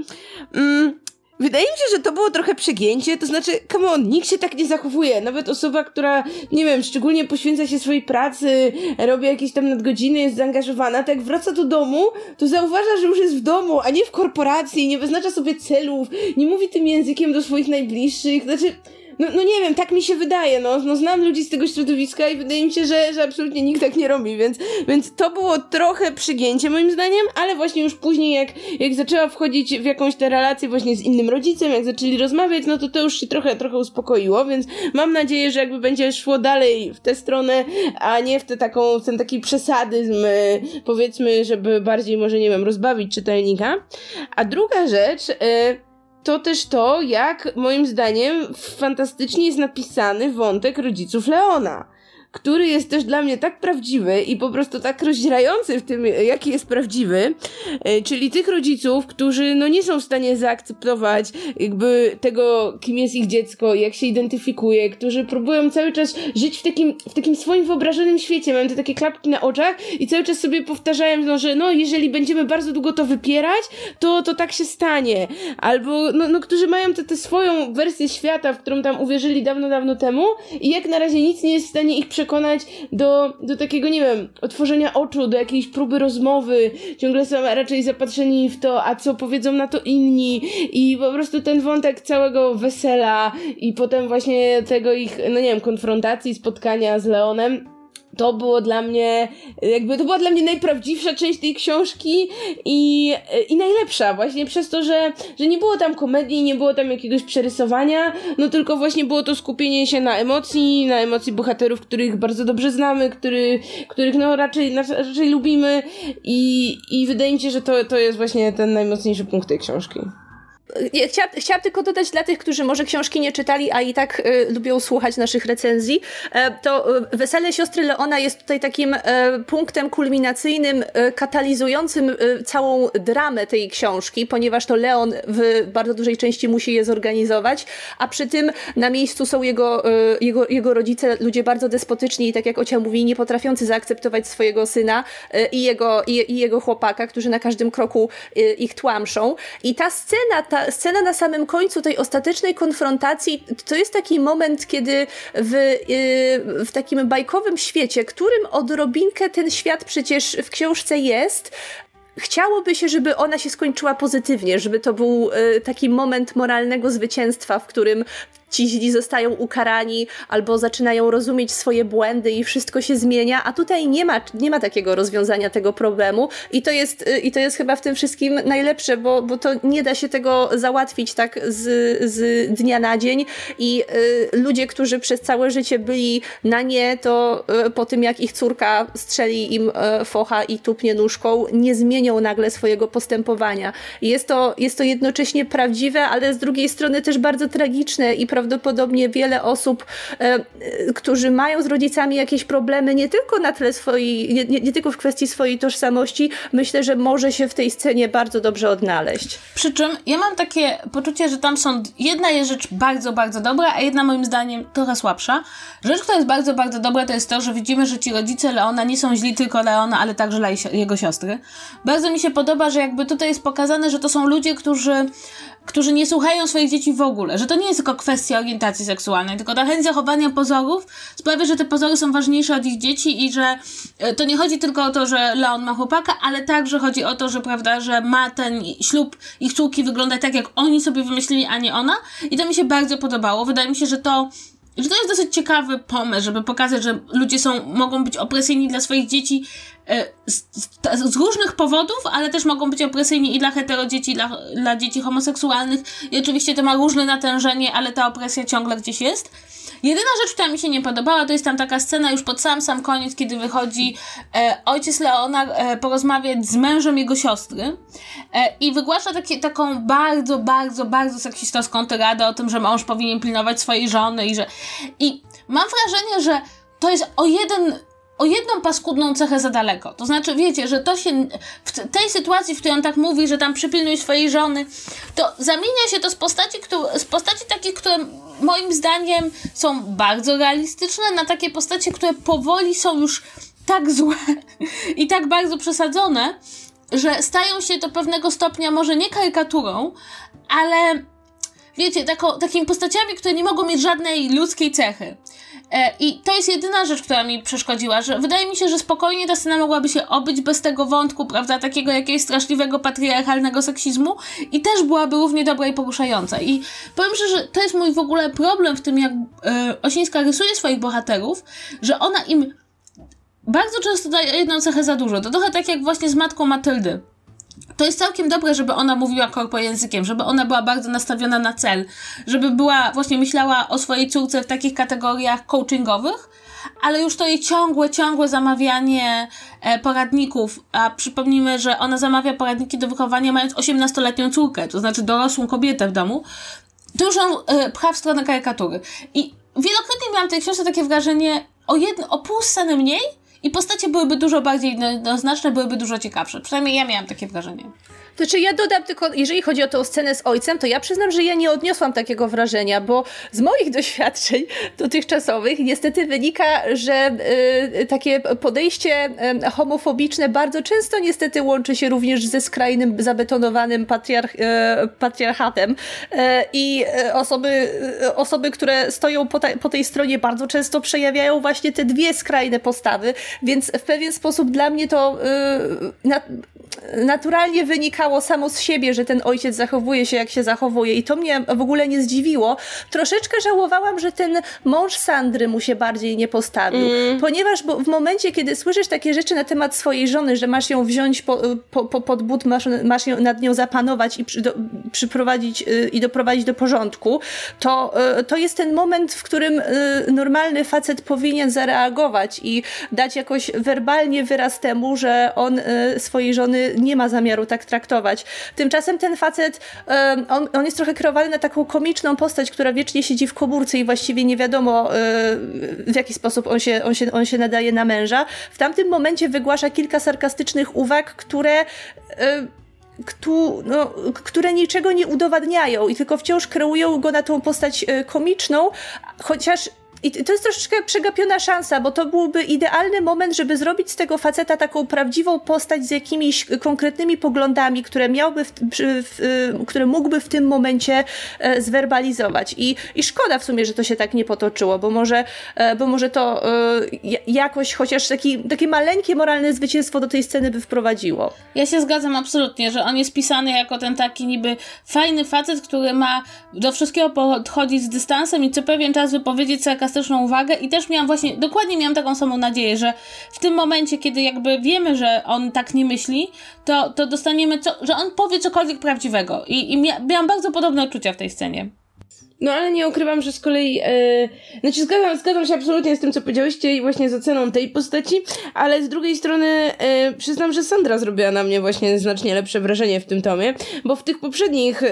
Mm, Wydaje mi się, że to było trochę przegięcie, to znaczy, come on, nikt się tak nie zachowuje. Nawet osoba, która, nie wiem, szczególnie poświęca się swojej pracy, robi jakieś tam nadgodziny, jest zaangażowana, tak jak wraca do domu, to zauważa, że już jest w domu, a nie w korporacji, nie wyznacza sobie celów, nie mówi tym językiem do swoich najbliższych, znaczy no, no nie wiem, tak mi się wydaje, no, no znam ludzi z tego środowiska i wydaje mi się, że, że absolutnie nikt tak nie robi, więc, więc to było trochę przygięcie moim zdaniem, ale właśnie już później jak, jak zaczęła wchodzić w jakąś tę relację właśnie z innym rodzicem, jak zaczęli rozmawiać, no to to już się trochę, trochę uspokoiło, więc mam nadzieję, że jakby będzie szło dalej w tę stronę, a nie w tę taką, ten taki przesadyzm, y, powiedzmy, żeby bardziej może, nie wiem, rozbawić czytelnika. A druga rzecz, yy, to też to, jak moim zdaniem fantastycznie jest napisany wątek rodziców Leona który jest też dla mnie tak prawdziwy i po prostu tak rozdzierający w tym, jaki jest prawdziwy, e, czyli tych rodziców, którzy no nie są w stanie zaakceptować jakby tego, kim jest ich dziecko, jak się identyfikuje, którzy próbują cały czas żyć w takim, w takim swoim wyobrażonym świecie, mają te takie klapki na oczach i cały czas sobie powtarzają, no, że no, jeżeli będziemy bardzo długo to wypierać, to, to tak się stanie. Albo, no, no którzy mają tę swoją wersję świata, w którą tam uwierzyli dawno, dawno temu i jak na razie nic nie jest w stanie ich przekonać przekonać do, do takiego, nie wiem, otworzenia oczu, do jakiejś próby rozmowy. Ciągle są raczej zapatrzeni w to, a co powiedzą na to inni. I po prostu ten wątek całego wesela i potem właśnie tego ich, no nie wiem, konfrontacji, spotkania z Leonem to było dla mnie, jakby to była dla mnie najprawdziwsza część tej książki i, i najlepsza, właśnie przez to, że, że nie było tam komedii, nie było tam jakiegoś przerysowania, no tylko właśnie było to skupienie się na emocji, na emocji bohaterów, których bardzo dobrze znamy, który, których no raczej, raczej lubimy i, i wydaje mi się, że to, to jest właśnie ten najmocniejszy punkt tej książki. Ja chciałam, tylko dodać dla tych, którzy może książki nie czytali, a i tak y, lubią słuchać naszych recenzji, e, to y, Wesele Siostry Leona jest tutaj takim e, punktem kulminacyjnym, e, katalizującym całą dramę tej książki, ponieważ to Leon w bardzo dużej części musi je zorganizować, a przy tym na miejscu są jego, jego, jego rodzice, ludzie bardzo despotyczni i tak jak Ocia mówi, nie potrafiący zaakceptować swojego syna i jego, i, i jego chłopaka, którzy na każdym kroku ich tłamszą. I ta scena, ta scena na samym końcu tej ostatecznej konfrontacji to jest taki moment, kiedy w, y, w takim bajkowym świecie, którym odrobinkę ten świat przecież w książce jest, chciałoby się, żeby ona się skończyła pozytywnie, żeby to był y, taki moment moralnego zwycięstwa, w którym ci źli zostają ukarani albo zaczynają rozumieć swoje błędy i wszystko się zmienia, a tutaj nie ma, nie ma takiego rozwiązania tego problemu i to jest, y, i to jest chyba w tym wszystkim najlepsze, bo, bo to nie da się tego załatwić tak z, z dnia na dzień i y, ludzie, którzy przez całe życie byli na nie, to y, po tym jak ich córka strzeli im y, focha i tupnie nóżką, nie zmienią nagle swojego postępowania. jest to, jest to jednocześnie prawdziwe, ale z drugiej strony też bardzo tragiczne i prawdopodobne prawdopodobnie wiele osób, e, którzy mają z rodzicami jakieś problemy, nie tylko na tle swojej, nie, nie, tylko w kwestii swojej tożsamości, myślę, że może się w tej scenie bardzo dobrze odnaleźć. Przy czym ja mam takie poczucie, że tam są, jedna jest rzecz bardzo, bardzo dobra, a jedna moim zdaniem trochę słabsza. Rzecz, która jest bardzo, bardzo dobra, to jest to, że widzimy, że ci rodzice Leona nie są źli tylko Leona, ale także dla jego siostry. Bardzo mi się podoba, że jakby tutaj jest pokazane, że to są ludzie, którzy którzy nie słuchają swoich dzieci w ogóle, że to nie jest tylko kwestia orientacji seksualnej, tylko ta chęć zachowania pozorów sprawia, że te pozory są ważniejsze od ich dzieci i że e, to nie chodzi tylko o to, że Leon ma chłopaka, ale także chodzi o to, że prawda, że ma ten ślub ich córki wygląda tak, jak oni sobie wymyślili, a nie ona i to mi się bardzo podobało. Wydaje mi się, że to że to jest dosyć ciekawy pomysł, żeby pokazać, że ludzie są, mogą być opresyjni dla swoich dzieci z, z, z, różnych powodów, ale też mogą być opresyjni i dla heterodzieci, i dla, dla dzieci homoseksualnych. I oczywiście to ma różne natężenie, ale ta opresja ciągle gdzieś jest. Jedyna rzecz, która mi się nie podobała, to jest tam taka scena już pod sam sam koniec, kiedy wychodzi e, ojciec Leona e, porozmawiać z mężem jego siostry e, i wygłasza takie, taką bardzo, bardzo, bardzo seksistowską tyradę o tym, że mąż powinien pilnować swojej żony i że... I mam wrażenie, że to jest o jeden o jedną paskudną cechę za daleko. To znaczy, wiecie, że to się w tej sytuacji, w której on tak mówi, że tam przypilnuj swojej żony, to zamienia się to z postaci, które, z postaci takich, które moim zdaniem są bardzo realistyczne, na takie postacie, które powoli są już tak złe [laughs] i tak bardzo przesadzone, że stają się do pewnego stopnia może nie karykaturą, ale wiecie, tako, takimi postaciami, które nie mogą mieć żadnej ludzkiej cechy. E, I to jest jedyna rzecz, która mi przeszkodziła, że wydaje mi się, że spokojnie ta scena mogłaby się obyć bez tego wątku, prawda, takiego jakiegoś straszliwego patriarchalnego seksizmu i też byłaby równie dobra i poruszająca. I powiem szczerze, że to jest mój w ogóle problem w tym, jak e, Osińska rysuje swoich bohaterów, że ona im bardzo często daje jedną cechę za dużo. To trochę tak jak właśnie z matką Matyldy to jest całkiem dobre, żeby ona mówiła korpo językiem, żeby ona była bardzo nastawiona na cel, żeby była, właśnie myślała o swojej córce w takich kategoriach coachingowych, ale już to jej ciągłe, ciągłe zamawianie e, poradników, a przypomnijmy, że ona zamawia poradniki do wychowania mając 18-letnią córkę, to znaczy dorosłą kobietę w domu, to już on e, pcha w stronę karykatury. I wielokrotnie miałam tej książce takie wrażenie o, jedno, o pół sceny mniej, i postacie byłyby dużo bardziej jednoznaczne, byłyby dużo ciekawsze. Przynajmniej ja miałam takie wrażenie. Znaczy ja dodam tylko, jeżeli chodzi o tę scenę z ojcem, to ja przyznam, że ja nie odniosłam takiego wrażenia, bo z moich [laughs] doświadczeń dotychczasowych niestety wynika, że y, takie podejście y, homofobiczne bardzo często niestety łączy się również ze skrajnym, zabetonowanym patriarch, y, patriarchatem i osoby, osoby, które stoją po, ta, po tej stronie bardzo często przejawiają właśnie te dwie skrajne postawy, więc w pewien sposób dla mnie to naturalnie wynikało samo z siebie, że ten ojciec zachowuje się jak się zachowuje i to mnie w ogóle nie zdziwiło. Troszeczkę żałowałam, że ten mąż Sandry mu się bardziej nie postawił, mm. ponieważ bo w momencie, kiedy słyszysz takie rzeczy na temat swojej żony, że masz ją wziąć po, po, po, pod but, masz, masz ją, nad nią zapanować i przy, do, przyprowadzić y, i doprowadzić do porządku, to, y, to jest ten moment, w którym y, normalny facet powinien zareagować i dać jakoś werbalnie wyraz temu, że on swojej żony nie ma zamiaru tak traktować. Tymczasem ten facet, on, on jest trochę kreowany na taką komiczną postać, która wiecznie siedzi w komórce i właściwie nie wiadomo e, w jaki sposób on się, on, się, on się nadaje na męża. W tamtym momencie wygłasza kilka sarkastycznych uwag, które e, no, które niczego nie udowadniają i tylko wciąż kreują go na tą postać e, komiczną, chociaż i to jest troszeczkę przegapiona szansa, bo to byłby idealny moment, żeby zrobić z tego faceta taką prawdziwą postać z jakimiś konkretnymi poglądami, które miałby, w, w, y, które mógłby w tym momencie e, zwerbalizować. I, I szkoda w sumie, że to się tak nie potoczyło, bo może, e, bo może to e, jakoś chociaż taki, takie maleńkie moralne zwycięstwo do tej sceny by wprowadziło. Ja się zgadzam absolutnie, że on jest pisany jako ten taki niby fajny facet, który ma do wszystkiego podchodzić z dystansem i co pewien czas wypowiedzieć sarkastyczne uwagę i też miałam właśnie, dokładnie miałam taką samą nadzieję, że w tym momencie, kiedy jakby wiemy, że on tak nie myśli, to, to dostaniemy, co, że on powie cokolwiek prawdziwego. I, i miałam bardzo podobne odczucia w tej scenie. No ale nie ukrywam, że z kolei, e, znaczy zgadzam, zgadzam się absolutnie z tym, co powiedziałyście i właśnie z oceną tej postaci, ale z drugiej strony e, przyznam, że Sandra zrobiła na mnie właśnie znacznie lepsze wrażenie w tym tomie, bo w tych poprzednich, e,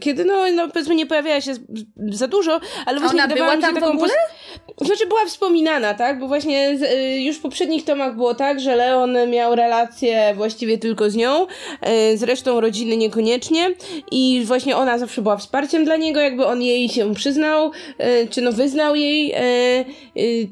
kiedy no, no powiedzmy nie pojawiała się za dużo, ale właśnie Ona była tam taką w ogóle? Znaczy była wspominana, tak, bo właśnie e, już w poprzednich tomach było tak, że Leon miał relację właściwie tylko z nią, e, z resztą rodziny niekoniecznie i właśnie ona zawsze była wsparciem dla niego, jakby on jej jej się przyznał, e, czy no wyznał jej, e, e,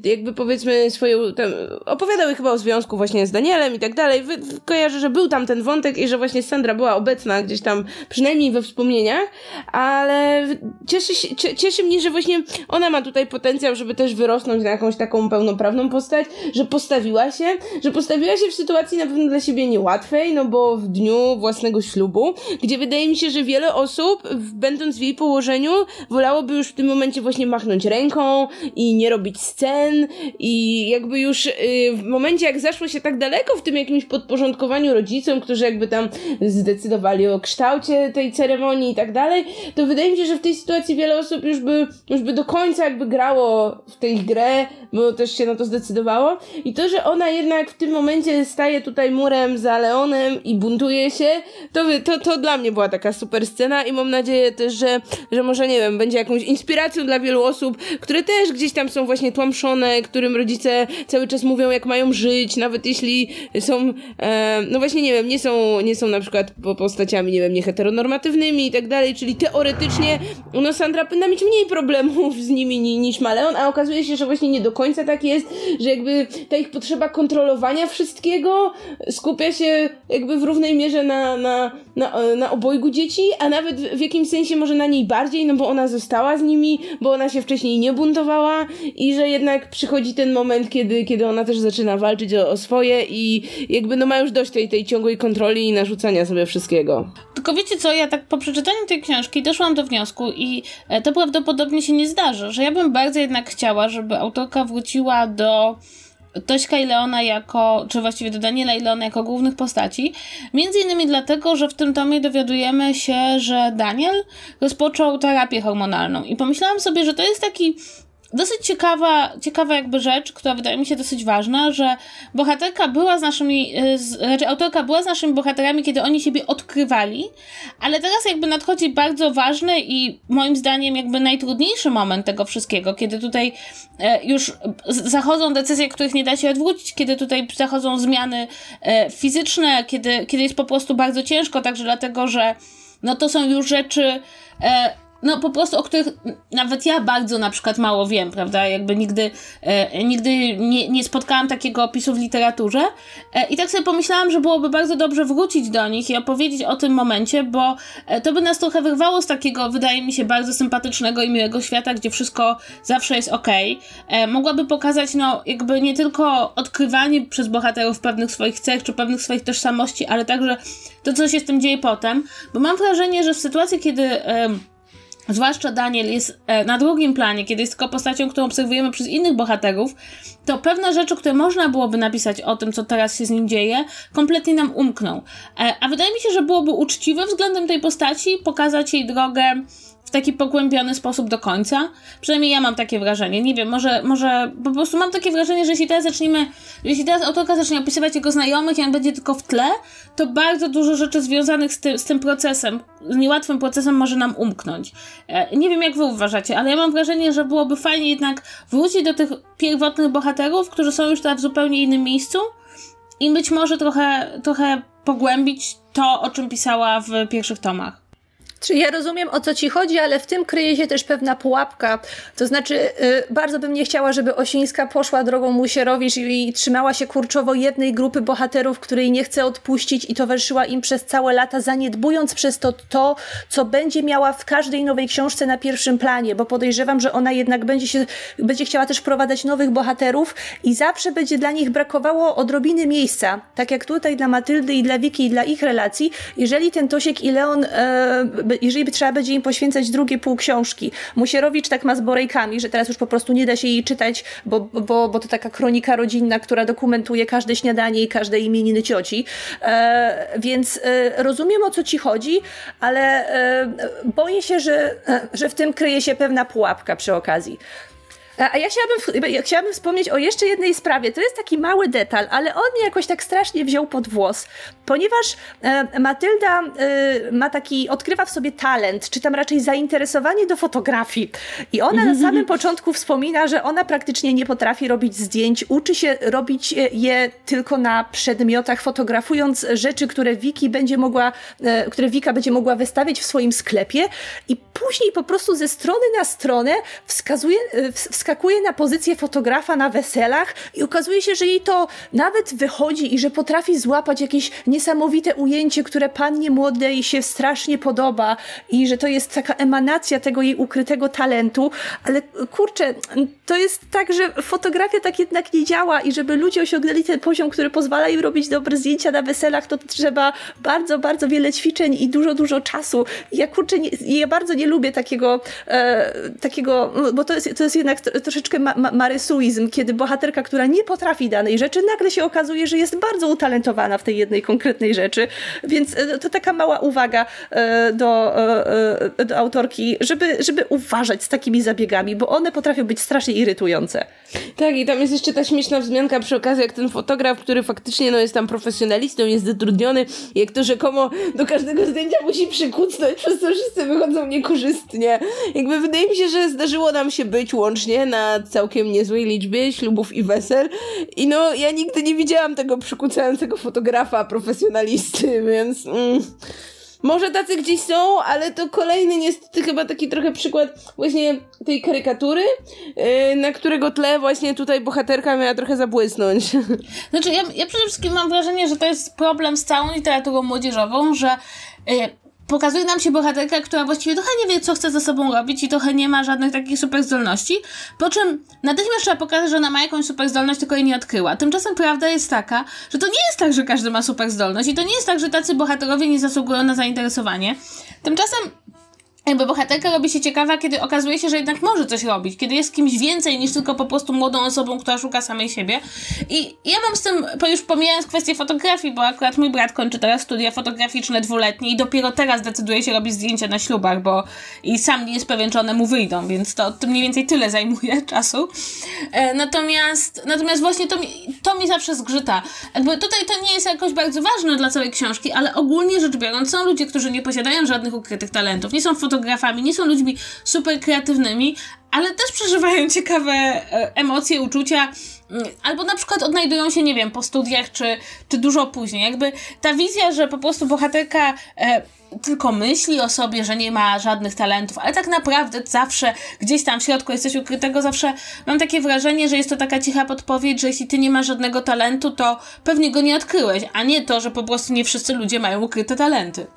jakby powiedzmy swoją, tam, opowiadał chyba o związku właśnie z Danielem i tak dalej. Kojarzę, że był tam ten wątek i że właśnie Sandra była obecna gdzieś tam, przynajmniej we wspomnieniach, ale cieszy, się, cieszy mnie, że właśnie ona ma tutaj potencjał, żeby też wyrosnąć na jakąś taką pełnoprawną postać, że postawiła się, że postawiła się w sytuacji na pewno dla siebie niełatwej, no bo w dniu własnego ślubu, gdzie wydaje mi się, że wiele osób, będąc w jej położeniu, wolałoby już w tym momencie właśnie machnąć ręką i nie robić scen i jakby już yy, w momencie jak zaszło się tak daleko w tym jakimś podporządkowaniu rodzicom, którzy jakby tam zdecydowali o kształcie tej ceremonii i tak dalej, to wydaje mi się, że w tej sytuacji wiele osób już by, już by do końca jakby grało w tej grę, bo też się na to zdecydowało. I to, że ona jednak w tym momencie staje tutaj murem za Leonem i buntuje się, to, to, to dla mnie była taka super scena i mam nadzieję też, że, że może nie wiem, będzie jakąś inspiracją dla wielu osób, które też gdzieś tam są właśnie tłamszone, którym rodzice cały czas mówią, jak mają żyć, nawet jeśli są, e, no właśnie nie wiem, nie są, nie są na przykład postaciami, nie wiem, nieheteronormatywnymi i tak dalej, czyli teoretycznie, no Sandra powinna mieć mniej problemów z nimi niż ma Leon, a okazuje się, że właśnie nie do końca tak jest, że jakby ta ich potrzeba kontrolowania wszystkiego skupia się jakby w równej mierze na, na, na, na obojgu dzieci, a nawet w jakimś sensie może na niej bardziej, no bo ona została z nimi, bo ona się wcześniej nie buntowała i że jednak przychodzi ten moment, kiedy, kiedy ona też zaczyna walczyć o, o swoje i jakby no ma już dość tej, tej ciągłej kontroli i narzucania sobie wszystkiego. Tylko wiecie co, ja tak po przeczytaniu tej książki doszłam do wniosku i e, to prawdopodobnie się nie zdarzy, że ja bym bardzo jednak chciała, żeby autorka wróciła do Tośka i Leona jako, czy właściwie do Daniela i Leona jako głównych postaci. Między innymi dlatego, że w tym tomie dowiadujemy się, że Daniel rozpoczął terapię hormonalną i pomyślałam sobie, że to jest taki dosyć ciekawa, ciekawa jakby rzecz, która wydaje mi się dosyć ważna, że bohaterka była z naszymi, y, z, raczej autorka była z naszymi bohaterami, kiedy oni siebie odkrywali, ale teraz jakby nadchodzi bardzo ważny i moim zdaniem jakby najtrudniejszy moment tego wszystkiego, kiedy tutaj e, już zachodzą decyzje, których nie da się odwrócić, kiedy tutaj zachodzą zmiany e, fizyczne, kiedy, kiedy jest po prostu bardzo ciężko, także dlatego, że no to są już rzeczy e, no po prostu, o których nawet ja bardzo na przykład mało wiem, prawda? Jakby nigdy, e, nigdy nie, nie spotkałam takiego opisu w literaturze. E, I tak sobie pomyślałam, że byłoby bardzo dobrze wrócić do nich i opowiedzieć o tym momencie, bo e, to by nas trochę wyrwało z takiego, wydaje mi się, bardzo sympatycznego i miłego świata, gdzie wszystko zawsze jest ok. E, mogłaby pokazać, no, jakby nie tylko odkrywanie przez bohaterów pewnych swoich cech czy pewnych swoich tożsamości, ale także to, co się z tym dzieje potem, bo mam wrażenie, że w sytuacji, kiedy zwłaszcza Daniel jest e, na drugim planie, kiedy jest tylko postacią, którą obserwujemy przez innych bohaterów, to pewne rzeczy, które można byłoby napisać o tym, co teraz się z nim dzieje, kompletnie nam umkną. E, a wydaje mi się, że byłoby uczciwe względem tej postaci pokazać jej drogę w taki pogłębiony sposób do końca. Przynajmniej ja mam takie wrażenie. Nie wiem, może, może po prostu mam takie wrażenie, że jeśli teraz zaczniemy, jeśli teraz autorka zacznie opisywać jego znajomych i on będzie tylko w tle, to bardzo dużo rzeczy związanych z, ty, z tym procesem, z niełatwym procesem może nam umknąć. E, nie wiem, jak wy uważacie, ale ja mam wrażenie, że byłoby fajnie jednak wrócić do tych pierwotnych bohaterów, którzy są już teraz w zupełnie innym miejscu i być może trochę, trochę pogłębić to, o czym pisała w pierwszych tomach. Czy ja rozumiem o co ci chodzi, ale w tym kryje się też pewna pułapka. To znaczy, yy, bardzo bym nie chciała, żeby Osińska poszła drogą Musierowicz i, i trzymała się kurczowo jednej grupy bohaterów, której nie chce odpuścić i towarzyszyła im przez całe lata, zaniedbując przez to to, co będzie miała w każdej nowej książce na pierwszym planie, bo podejrzewam, że ona jednak będzie się, będzie chciała też wprowadzać nowych bohaterów i zawsze będzie dla nich brakowało odrobiny miejsca. Tak jak tutaj dla Matyldy i dla Wiki i dla ich relacji, jeżeli ten Tosiek i Leon yy, jeżeli trzeba będzie im poświęcać drugie pół książki. Musierowicz tak ma z Borejkami, że teraz już po prostu nie da się jej czytać, bo, bo, bo to taka kronika rodzinna, która dokumentuje każde śniadanie i każde imieniny cioci. E, więc e, rozumiem o co ci chodzi, ale e, boję się, że, e, że w tym kryje się pewna pułapka przy okazji. A ja chciałabym, ja chciałabym wspomnieć o jeszcze jednej sprawie. To jest taki mały detal, ale on mnie jakoś tak strasznie wziął pod włos, ponieważ e, Matylda e, ma taki, odkrywa w sobie talent, czy tam raczej zainteresowanie do fotografii. I ona na samym początku wspomina, że ona praktycznie nie potrafi robić zdjęć, uczy się robić je tylko na przedmiotach, fotografując rzeczy, które Wiki będzie mogła, e, które Wika będzie mogła wystawić w swoim sklepie i później po prostu ze strony na stronę wskazuje, e, wskazuje wskakuje na pozycję fotografa na weselach i okazuje się, że jej to nawet wychodzi i że potrafi złapać jakieś niesamowite ujęcie, które pannie młodej się strasznie podoba i że to jest taka emanacja tego jej ukrytego talentu, ale kurczę, to jest tak, że fotografia tak jednak nie działa i żeby ludzie osiągnęli ten poziom, który pozwala im robić dobre zdjęcia na weselach, to trzeba bardzo, bardzo wiele ćwiczeń i dużo, dużo czasu. Ja kurczę, nie, ja bardzo nie lubię takiego, e, takiego, bo to jest, to jest jednak troszeczkę ma ma marysuizm, kiedy bohaterka, która nie potrafi danej rzeczy, nagle się okazuje, że jest bardzo utalentowana w tej jednej konkretnej rzeczy. Więc to taka mała uwaga do, do autorki, żeby, żeby uważać z takimi zabiegami, bo one potrafią być strasznie irytujące. Tak, i tam jest jeszcze ta śmieszna wzmianka przy okazji, jak ten fotograf, który faktycznie no, jest tam profesjonalistą, jest zatrudniony, jak to rzekomo do każdego zdjęcia musi przykucnąć, przez co wszyscy wychodzą niekorzystnie. Jakby wydaje mi się, że zdarzyło nam się być łącznie na całkiem niezłej liczbie ślubów i wesel. I no, ja nigdy nie widziałam tego przykucającego fotografa profesjonalisty, więc... Mm. Może tacy gdzieś są, ale to kolejny niestety chyba taki trochę przykład właśnie tej karykatury, yy, na którego tle właśnie tutaj bohaterka miała trochę zabłysnąć. [laughs] Znaczy, ja, ja przede wszystkim mam wrażenie, że to jest problem z całą literaturą młodzieżową, że yy, pokazuje nam się bohaterka, która właściwie trochę nie wie, co chce ze sobą robić i trochę nie ma żadnych takich super zdolności, po czym natychmiast trzeba pokazać, że ona ma jakąś super zdolność, tylko jej nie odkryła. Tymczasem prawda jest taka, że to nie jest tak, że każdy ma super zdolność i to nie jest tak, że tacy bohaterowie nie zasługują na zainteresowanie. Tymczasem jakby bohaterka robi się ciekawa, kiedy okazuje się, że jednak może coś robić, kiedy jest kimś więcej niż tylko po prostu młodą osobą, która szuka samej siebie. I ja mam z tym, już pomijając kwestię fotografii, bo akurat mój brat kończy teraz studia fotograficzne dwuletnie i dopiero teraz decyduje się robić zdjęcia na ślubach, bo i sam nie jest pewien, czy one mu wyjdą, więc to, to mniej więcej tyle zajmuje [laughs] czasu. E, natomiast, natomiast właśnie to mi, to mi zawsze zgrzyta. Jakby tutaj to nie jest jakoś bardzo ważne dla całej książki, ale ogólnie rzecz biorąc są ludzie, którzy nie posiadają żadnych ukrytych talentów, nie są fotografami, fotografami, nie są ludźmi super kreatywnymi, ale też przeżywają ciekawe e, emocje, uczucia, mm, albo na przykład odnajdują się, nie wiem, po studiach, czy, czy dużo później. Jakby ta wizja, że po prostu bohaterka e, tylko myśli o sobie, że nie ma żadnych talentów, ale tak naprawdę zawsze gdzieś tam w środku jest coś ukrytego, zawsze mam takie wrażenie, że jest to taka cicha podpowiedź, że jeśli ty nie masz żadnego talentu, to pewnie go nie odkryłeś, a nie to, że po prostu nie wszyscy ludzie mają ukryte talenty.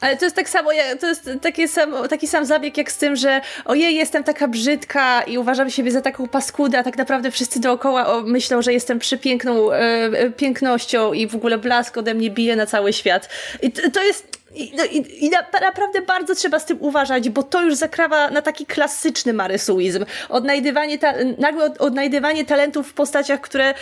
Ale to jest tak samo, to jest taki sam, taki sam zabieg jak z tym, że ojej, jestem taka brzydka i uważam siebie za taką paskudę, a tak naprawdę wszyscy dookoła myślą, że jestem przepiękną e, pięknością i w ogóle blask ode mnie bije na cały świat. I to jest i, no, i, i na, naprawdę bardzo trzeba z tym uważać, bo to już zakrawa na taki klasyczny marysuizm. Odnajdywanie ta, nagłe odnajdywanie talentów w postaciach, które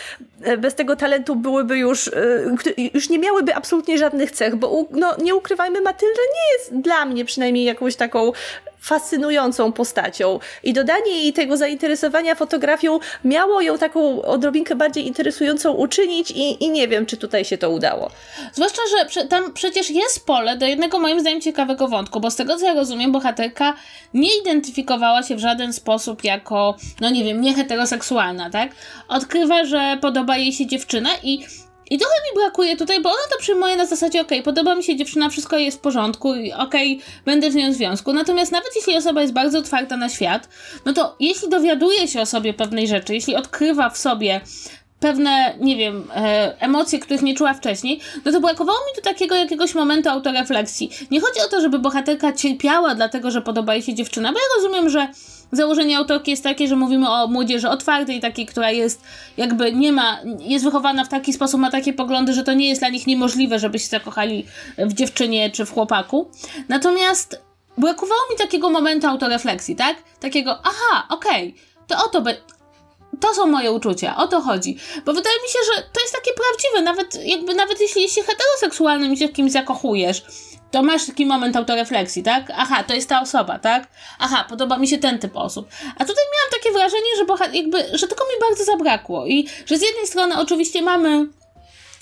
e, bez tego talentu byłyby już, e, już nie miałyby absolutnie żadnych cech, bo no, nie ukrywajmy, Matylda nie jest dla mnie przynajmniej jakąś taką fascynującą postacią. I dodanie jej tego zainteresowania fotografią miało ją taką odrobinkę bardziej interesującą uczynić i, i nie wiem, czy tutaj się to udało. Zwłaszcza, że tam przecież jest pole do jednego moim zdaniem ciekawego wątku, bo z tego co ja rozumiem, bohaterka nie identyfikowała się w żaden sposób jako, no nie wiem, nieheteroseksualna, tak? Odkrywa, że podoba jej się dziewczyna i i trochę mi brakuje tutaj, bo ona to przyjmuje na zasadzie, okej, okay, podoba mi się dziewczyna, wszystko jest w porządku i okej, okay, będę w nią w związku. Natomiast nawet jeśli osoba jest bardzo otwarta na świat, no to jeśli dowiaduje się o sobie pewnej rzeczy, jeśli odkrywa w sobie pewne, nie wiem, e, emocje, których nie czuła wcześniej, no to brakowało mi tu takiego jakiegoś momentu autorefleksji. Nie chodzi o to, żeby bohaterka cierpiała dlatego, że podoba jej się dziewczyna, bo ja rozumiem, że założenie autorki jest takie, że mówimy o młodzieży otwartej, takiej, która jest jakby nie ma, jest wychowana w taki sposób, ma takie poglądy, że to nie jest dla nich niemożliwe, żeby się zakochali w dziewczynie czy w chłopaku. Natomiast brakowało mi takiego momentu autorefleksji, tak? Takiego, aha, okej, okay, to oto be- to są moje uczucia, o to chodzi. Bo wydaje mi się, że to jest takie prawdziwe, nawet jakby nawet jeśli jesteś heteroseksualnym i się kimś zakochujesz, to masz taki moment autorefleksji, tak? Aha, to jest ta osoba, tak? Aha, podoba mi się ten typ osób. A tutaj miałam takie wrażenie, że, jakby, że tego mi bardzo zabrakło i że z jednej strony oczywiście mamy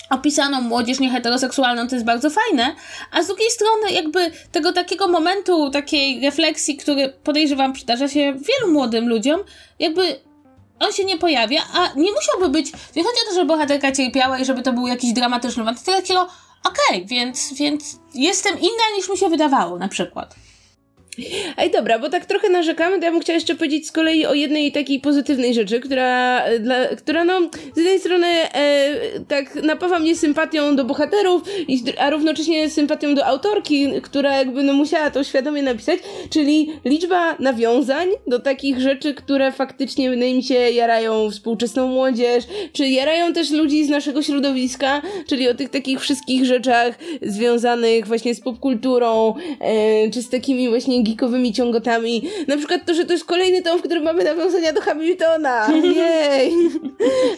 opisaną młodzież nieheteroseksualną, to jest bardzo fajne, a z drugiej strony jakby tego takiego momentu, takiej refleksji, który podejrzewam przydarza się wielu młodym ludziom, jakby on się nie pojawia, a nie musiałby być, nie chodzi o to, żeby bohaterka cierpiała i żeby to był jakiś dramatyczny wątek, tylko takiego okej, okay, więc, więc jestem inna niż mi się wydawało na przykład. [laughs] Ej, dobra, bo tak trochę narzekamy, to ja bym chciała jeszcze powiedzieć z kolei o jednej takiej pozytywnej rzeczy, która, dla, która no, z jednej strony e, tak napawa mnie sympatią do bohaterów, a równocześnie sympatią do autorki, która jakby no musiała to świadomie napisać, czyli liczba nawiązań do takich rzeczy, które faktycznie wydaje mi się jarają współczesną młodzież, czy jarają też ludzi z naszego środowiska, czyli o tych takich wszystkich rzeczach związanych właśnie z popkulturą, e, czy z takimi właśnie geekowymi ciągotami. Na przykład to, że to jest kolejny tom, w którym mamy nawiązania do Hamiltona. Jej! [laughs]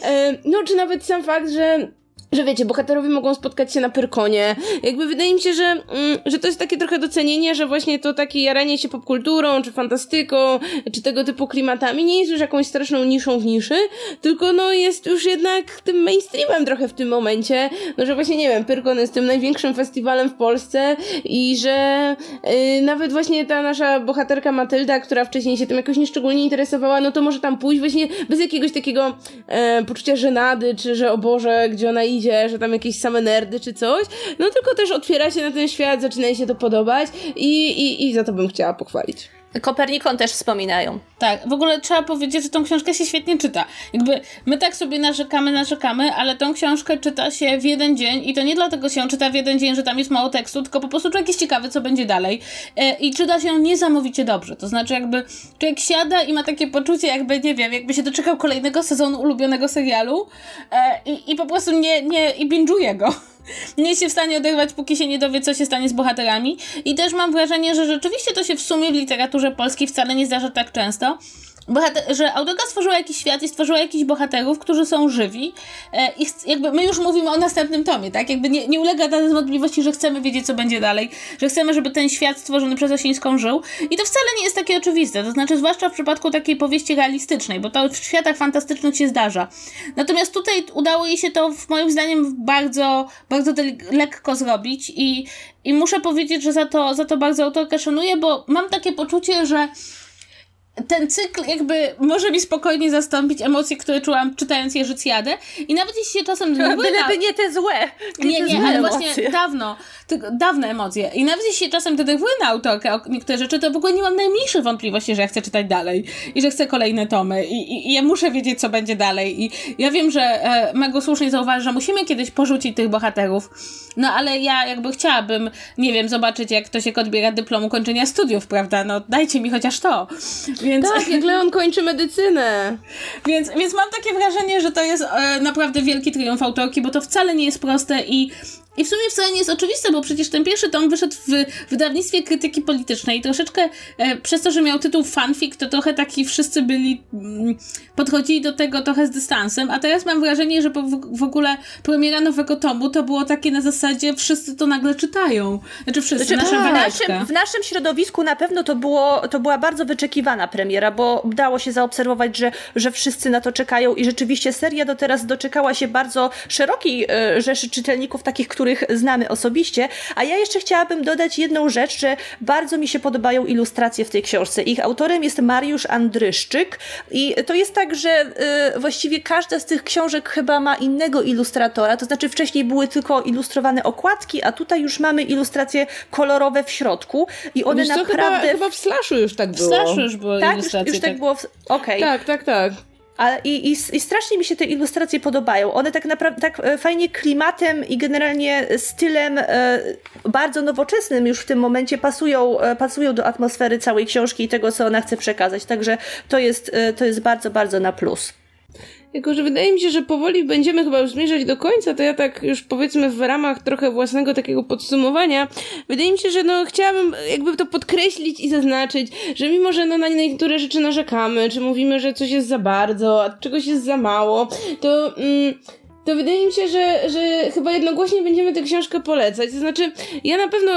E, no, czy nawet sam fakt, że że wiecie, bohaterowie mogą spotkać się na Pyrkonie. Jakby wydaje mi się, że, mm, że to jest takie trochę docenienie, że właśnie to takie jaranie się popkulturą, czy fantastyką, czy tego typu klimatami nie jest już jakąś straszną niszą w niszy, tylko no jest już jednak tym mainstreamem trochę w tym momencie, no że właśnie nie wiem, Pyrkon jest tym największym festiwalem w Polsce i że yy, nawet właśnie ta nasza bohaterka Matylda, która wcześniej się tym jakoś nieszczególnie interesowała, no to może tam pójść właśnie bez jakiegoś takiego e, poczucia żenady, czy że o Boże, gdzie ona idzie, że tam jakieś same nerdy czy coś, no tylko też otwiera się na ten świat, zaczyna się to podobać i, i, i za to bym chciała pochwalić. Kopernikon też wspominają. Tak, w ogóle trzeba powiedzieć, że tą książkę się świetnie czyta. Jakby my tak sobie narzekamy, narzekamy, ale tą książkę czyta się w jeden dzień i to nie dlatego się czyta w jeden dzień, że tam jest mało tekstu, tylko po prostu człowiek jest ciekawy, co będzie dalej. E, I czyta się niesamowicie dobrze. To znaczy jakby człowiek siada i ma takie poczucie, jakby, nie wiem, jakby się doczekał kolejnego sezonu ulubionego serialu e, i, i po prostu nie, nie, i binge'uje go nie jest się w stanie oderwać, póki się nie dowie, co się stanie z bohaterami. I też mam wrażenie, że rzeczywiście to się w sumie w literaturze polskiej wcale nie zdarza tak często bohater, że autorka stworzyła jakiś świat i stworzyła jakichś bohaterów, którzy są żywi e, i jakby my już mówimy o następnym tomie, tak? Jakby nie, nie ulega żadnej wątpliwości, że chcemy wiedzieć, co będzie dalej, że chcemy, żeby ten świat stworzony przez Osińską żył i to wcale nie jest takie oczywiste, to znaczy zwłaszcza w przypadku takiej powieści realistycznej, bo to w światach fantastycznych się zdarza. Natomiast tutaj udało jej się to moim zdaniem bardzo, bardzo lekko zrobić i, i muszę powiedzieć, że za to, za to bardzo autorkę szanuję, bo mam takie poczucie, że ten cykl jakby może mi spokojnie zastąpić emocje, które czułam czytając Jerzycjadę i nawet jeśli się czasem [laughs] denerwuję... Byleby nie te złe. Nie, nie, nie ale emocje. właśnie dawno, tylko dawne emocje. I nawet jeśli się czasem denerwuję na autorkę o niektóre rzeczy, to w ogóle nie mam najmniejszych wątpliwości, że ja chcę czytać dalej i że chcę kolejne tomy i, i, i ja muszę wiedzieć, co będzie dalej. I ja wiem, że e, Mego słusznie zauważy, że musimy kiedyś porzucić tych bohaterów, no ale ja jakby chciałabym, nie wiem, zobaczyć, jak to się odbiera dyplomu kończenia studiów, prawda? No dajcie mi chociaż to. Więc... Tak, jak Leon kończy medycynę. Więc, więc mam takie wrażenie, że to jest e, naprawdę wielki triumf autorki, bo to wcale nie jest proste i i w sumie wcale nie jest oczywiste, bo przecież ten pierwszy tom wyszedł w wydawnictwie krytyki politycznej i troszeczkę e, przez to, że miał tytuł fanfic, to trochę taki wszyscy byli, mm, podchodzili do tego trochę z dystansem, a teraz mam wrażenie, że po, w ogóle premiera nowego tomu to było takie na zasadzie wszyscy to nagle czytają. Znaczy wszyscy, znaczy, nasza w, naszym, w naszym środowisku na pewno to, było, to była bardzo wyczekiwana premiera, bo udało się zaobserwować, że, że wszyscy na to czekają i rzeczywiście seria do teraz doczekała się bardzo szerokiej e, rzeszy czytelników, takich, których znamy osobiście. A ja jeszcze chciałabym dodać jedną rzecz, że bardzo mi się podobają ilustracje w tej książce. Ich autorem jest Mariusz Andryszczyk i to jest tak, że y, właściwie każda z tych książek chyba ma innego ilustratora, to znaczy wcześniej były tylko ilustrowane okładki, a tutaj już mamy ilustracje kolorowe w środku i one Wiesz naprawdę... Chyba, chyba w Slashu już tak było. W Slashu już były tak, ilustracje. Już, już tak, tak było. W... Okej. Okay. Tak, tak, tak. A, i, i, I strasznie mi się te ilustracje podobają. One tak naprawdę tak e, fajnie klimatem i generalnie stylem e, bardzo nowoczesnym już w tym momencie pasują, e, pasują do atmosfery całej książki i tego, co ona chce przekazać. Także to jest, e, to jest bardzo, bardzo na plus. Jako, że wydaje mi się, że powoli będziemy chyba już zmierzać do końca, to ja tak już powiedzmy w ramach trochę własnego takiego podsumowania, wydaje mi się, że no chciałabym jakby to podkreślić i zaznaczyć, że mimo, że no na niektóre rzeczy narzekamy, czy mówimy, że coś jest za bardzo, a czegoś jest za mało, to... Mm, to wydaje mi się, że, że chyba jednogłośnie będziemy tę książkę polecać. To znaczy, ja na pewno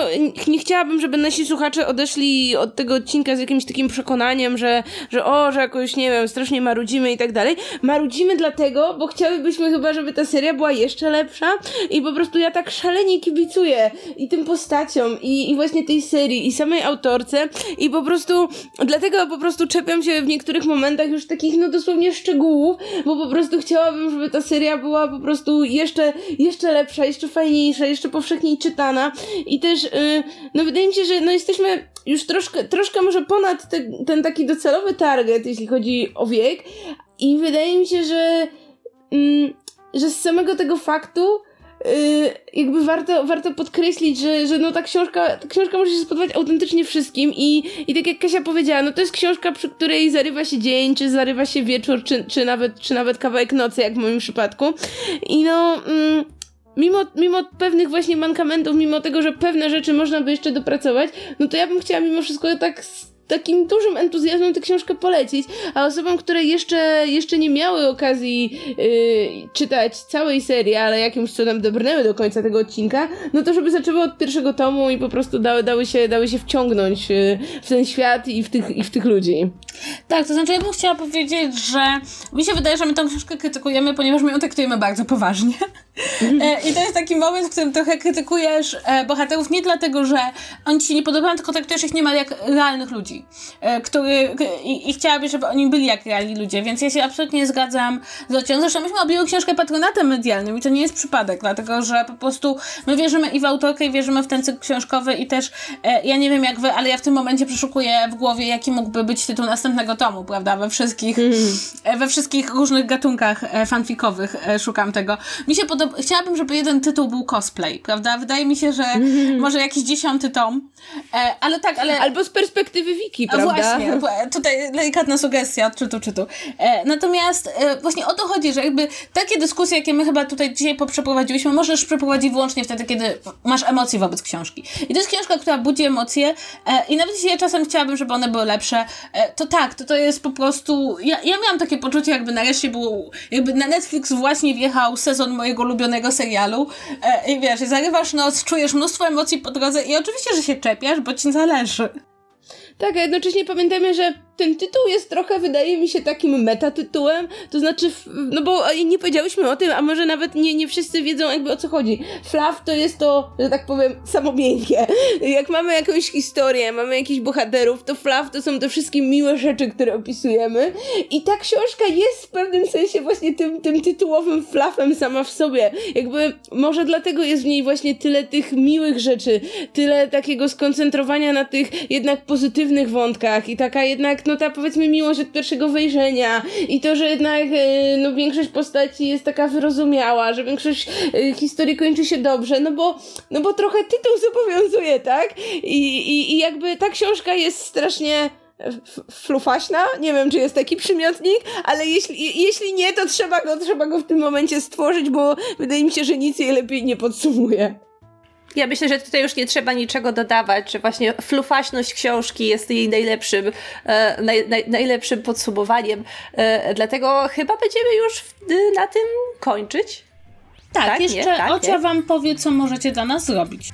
nie chciałabym, żeby nasi słuchacze odeszli od tego odcinka z jakimś takim przekonaniem, że, że o, że jakoś, nie wiem, strasznie marudzimy i tak dalej. Marudzimy dlatego, bo chciałybyśmy chyba, żeby ta seria była jeszcze lepsza i po prostu ja tak szalenie kibicuję i tym postaciom i, i właśnie tej serii i samej autorce i po prostu dlatego po prostu czepiam się w niektórych momentach już takich no dosłownie szczegółów, bo po prostu chciałabym, żeby ta seria była po prostu jeszcze, jeszcze lepsza, jeszcze fajniejsza, jeszcze powszechniej czytana. I też, yy, no wydaje mi się, że no jesteśmy już troszkę, troszkę może ponad te, ten taki docelowy target, jeśli chodzi o wiek. I wydaje mi się, że, yy, że z samego tego faktu jakby warto, warto podkreślić, że, że no ta książka, ta książka może się spodobać autentycznie wszystkim i, i tak jak Kasia powiedziała, no to jest książka, przy której zarywa się dzień, czy zarywa się wieczór, czy, czy, nawet, czy nawet kawałek nocy, jak w moim przypadku. I no... Mm, mimo, mimo pewnych właśnie mankamentów, mimo tego, że pewne rzeczy można by jeszcze dopracować, no to ja bym chciała mimo wszystko tak takim dużym entuzjazmem tę książkę polecić, a osobom, które jeszcze, jeszcze nie miały okazji yy, czytać całej serii, ale jakimś cudem dobrnęły do końca tego odcinka, no to żeby zaczęły od pierwszego tomu i po prostu dały, dały, się, dały się wciągnąć yy, w ten świat i w tych, i w tych ludzi. Tak, to znaczy ja bym chciała powiedzieć, że mi się wydaje, że my tą książkę krytykujemy, ponieważ my ją traktujemy bardzo poważnie. E, I to jest taki moment, w którym trochę krytykujesz e, bohaterów nie dlatego, że oni ci się nie podobają, tylko traktujesz ich niemal jak realnych ludzi. E, który, i, I chciałabyś, żeby oni byli jak realni ludzie, więc ja się absolutnie nie zgadzam z Ocią. Zresztą myśmy objęli książkę patronatem medialnym i to nie jest przypadek, dlatego że po prostu my wierzymy i w autorkę, i wierzymy w ten cykl książkowy i też ja nie wiem jak wy, ale ja w tym momencie przeszukuję w głowie, jaki mógłby być tytuł następnego tomu, prawda? We wszystkich, mm. we wszystkich różnych gatunkach fanfikowych szukam tego. Mi się podoba chciałabym, żeby jeden tytuł był cosplay, prawda? Wydaje mi się, że może jakiś dziesiąty tom, e, ale tak, ale... Albo z perspektywy wiki, prawda? Właśnie, tutaj delikatna sugestia od czytu, czytu. E, natomiast e, właśnie o to chodzi, że jakby takie dyskusje, jakie my chyba tutaj dzisiaj przeprowadziłyśmy, możesz przeprowadzić wyłącznie wtedy, kiedy masz emocje wobec książki. I to jest książka, która budzi emocje e, i nawet jeśli ja czasem chciałabym, żeby one były lepsze, e, to tak, to to jest po prostu... Ja, ja miałam takie poczucie, jakby nareszcie był, jakby na Netflix właśnie wjechał sezon mojego ulubionego serialu e, i wiesz, zarywasz noc, czujesz mnóstwo emocji po drodze i oczywiście, że się czepiasz, bo ci zależy. Tak, a jednocześnie pamiętajmy, że ten tytuł jest trochę, wydaje mi się, takim metatytułem, to znaczy, no bo nie powiedziałyśmy o tym, a może nawet nie, nie wszyscy wiedzą jakby o co chodzi. Flaw to jest to, że tak powiem, samomiękkie. Jak mamy jakąś historię, mamy jakichś bohaterów, to flaw to są te wszystkie miłe rzeczy, które opisujemy i ta książka jest w pewnym sensie właśnie tym, tym tytułowym flafem sama w sobie. Jakby może dlatego jest w niej właśnie tyle tych miłych rzeczy, tyle takiego skoncentrowania na tych jednak pozytywnych wątkach i taka jednak, no no ta powiedzmy miłość od pierwszego wejrzenia i to, że jednak e, no, większość postaci jest taka wyrozumiała, że większość e, historii kończy się dobrze, no bo, no bo trochę tytuł zobowiązuje, tak? I, i, i jakby ta książka jest strasznie flufaśna, nie wiem czy jest taki przymiotnik, ale jeśli, jeśli nie, to trzeba go, trzeba go w tym momencie stworzyć, bo wydaje mi się, że nic jej lepiej nie podsumuje. Ja myślę, że tutaj już nie trzeba niczego dodawać, że właśnie flufaśność książki jest jej najlepszym, e, naj, naj, najlepszym podsumowaniem. E, dlatego chyba będziemy już na tym kończyć. Tak, tak jeszcze nie? Tak, Ocia nie? wam powie, co możecie dla nas zrobić.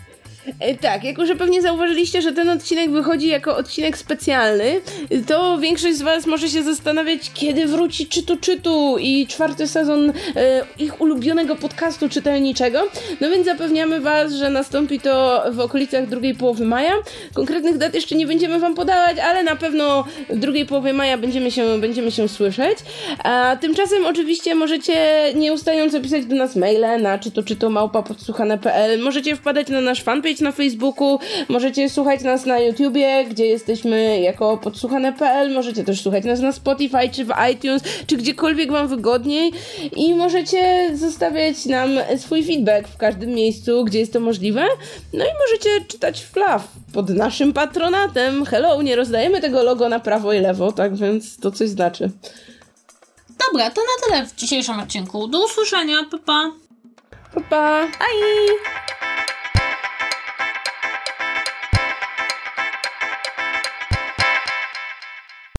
E, tak, jako że pewnie zauważyliście, że ten odcinek wychodzi jako odcinek specjalny, to większość z Was może się zastanawiać, kiedy wróci Czytu Czytu i czwarty sezon e, ich ulubionego podcastu czytelniczego. No więc zapewniamy Was, że nastąpi to w okolicach drugiej połowy maja. Konkretnych dat jeszcze nie będziemy Wam podawać, ale na pewno w drugiej połowie maja będziemy się, będziemy się słyszeć. A tymczasem oczywiście możecie nieustająco pisać do nas maile na czytu małpa podsłuchane.pl. Możecie wpadać na nasz fanpage na Facebooku, możecie słuchać nas na YouTubie, gdzie jesteśmy jako podsłuchane.pl, możecie też słuchać nas na Spotify, czy w iTunes, czy gdziekolwiek wam wygodniej i możecie zostawiać nam swój feedback w każdym miejscu, gdzie jest to możliwe. No i możecie czytać Flaw pod naszym patronatem. Hello, nie rozdajemy tego logo na prawo i lewo, tak więc to coś znaczy. Dobra, to na tyle w dzisiejszym odcinku. Do usłyszenia, papa. Pa, pa. Bye.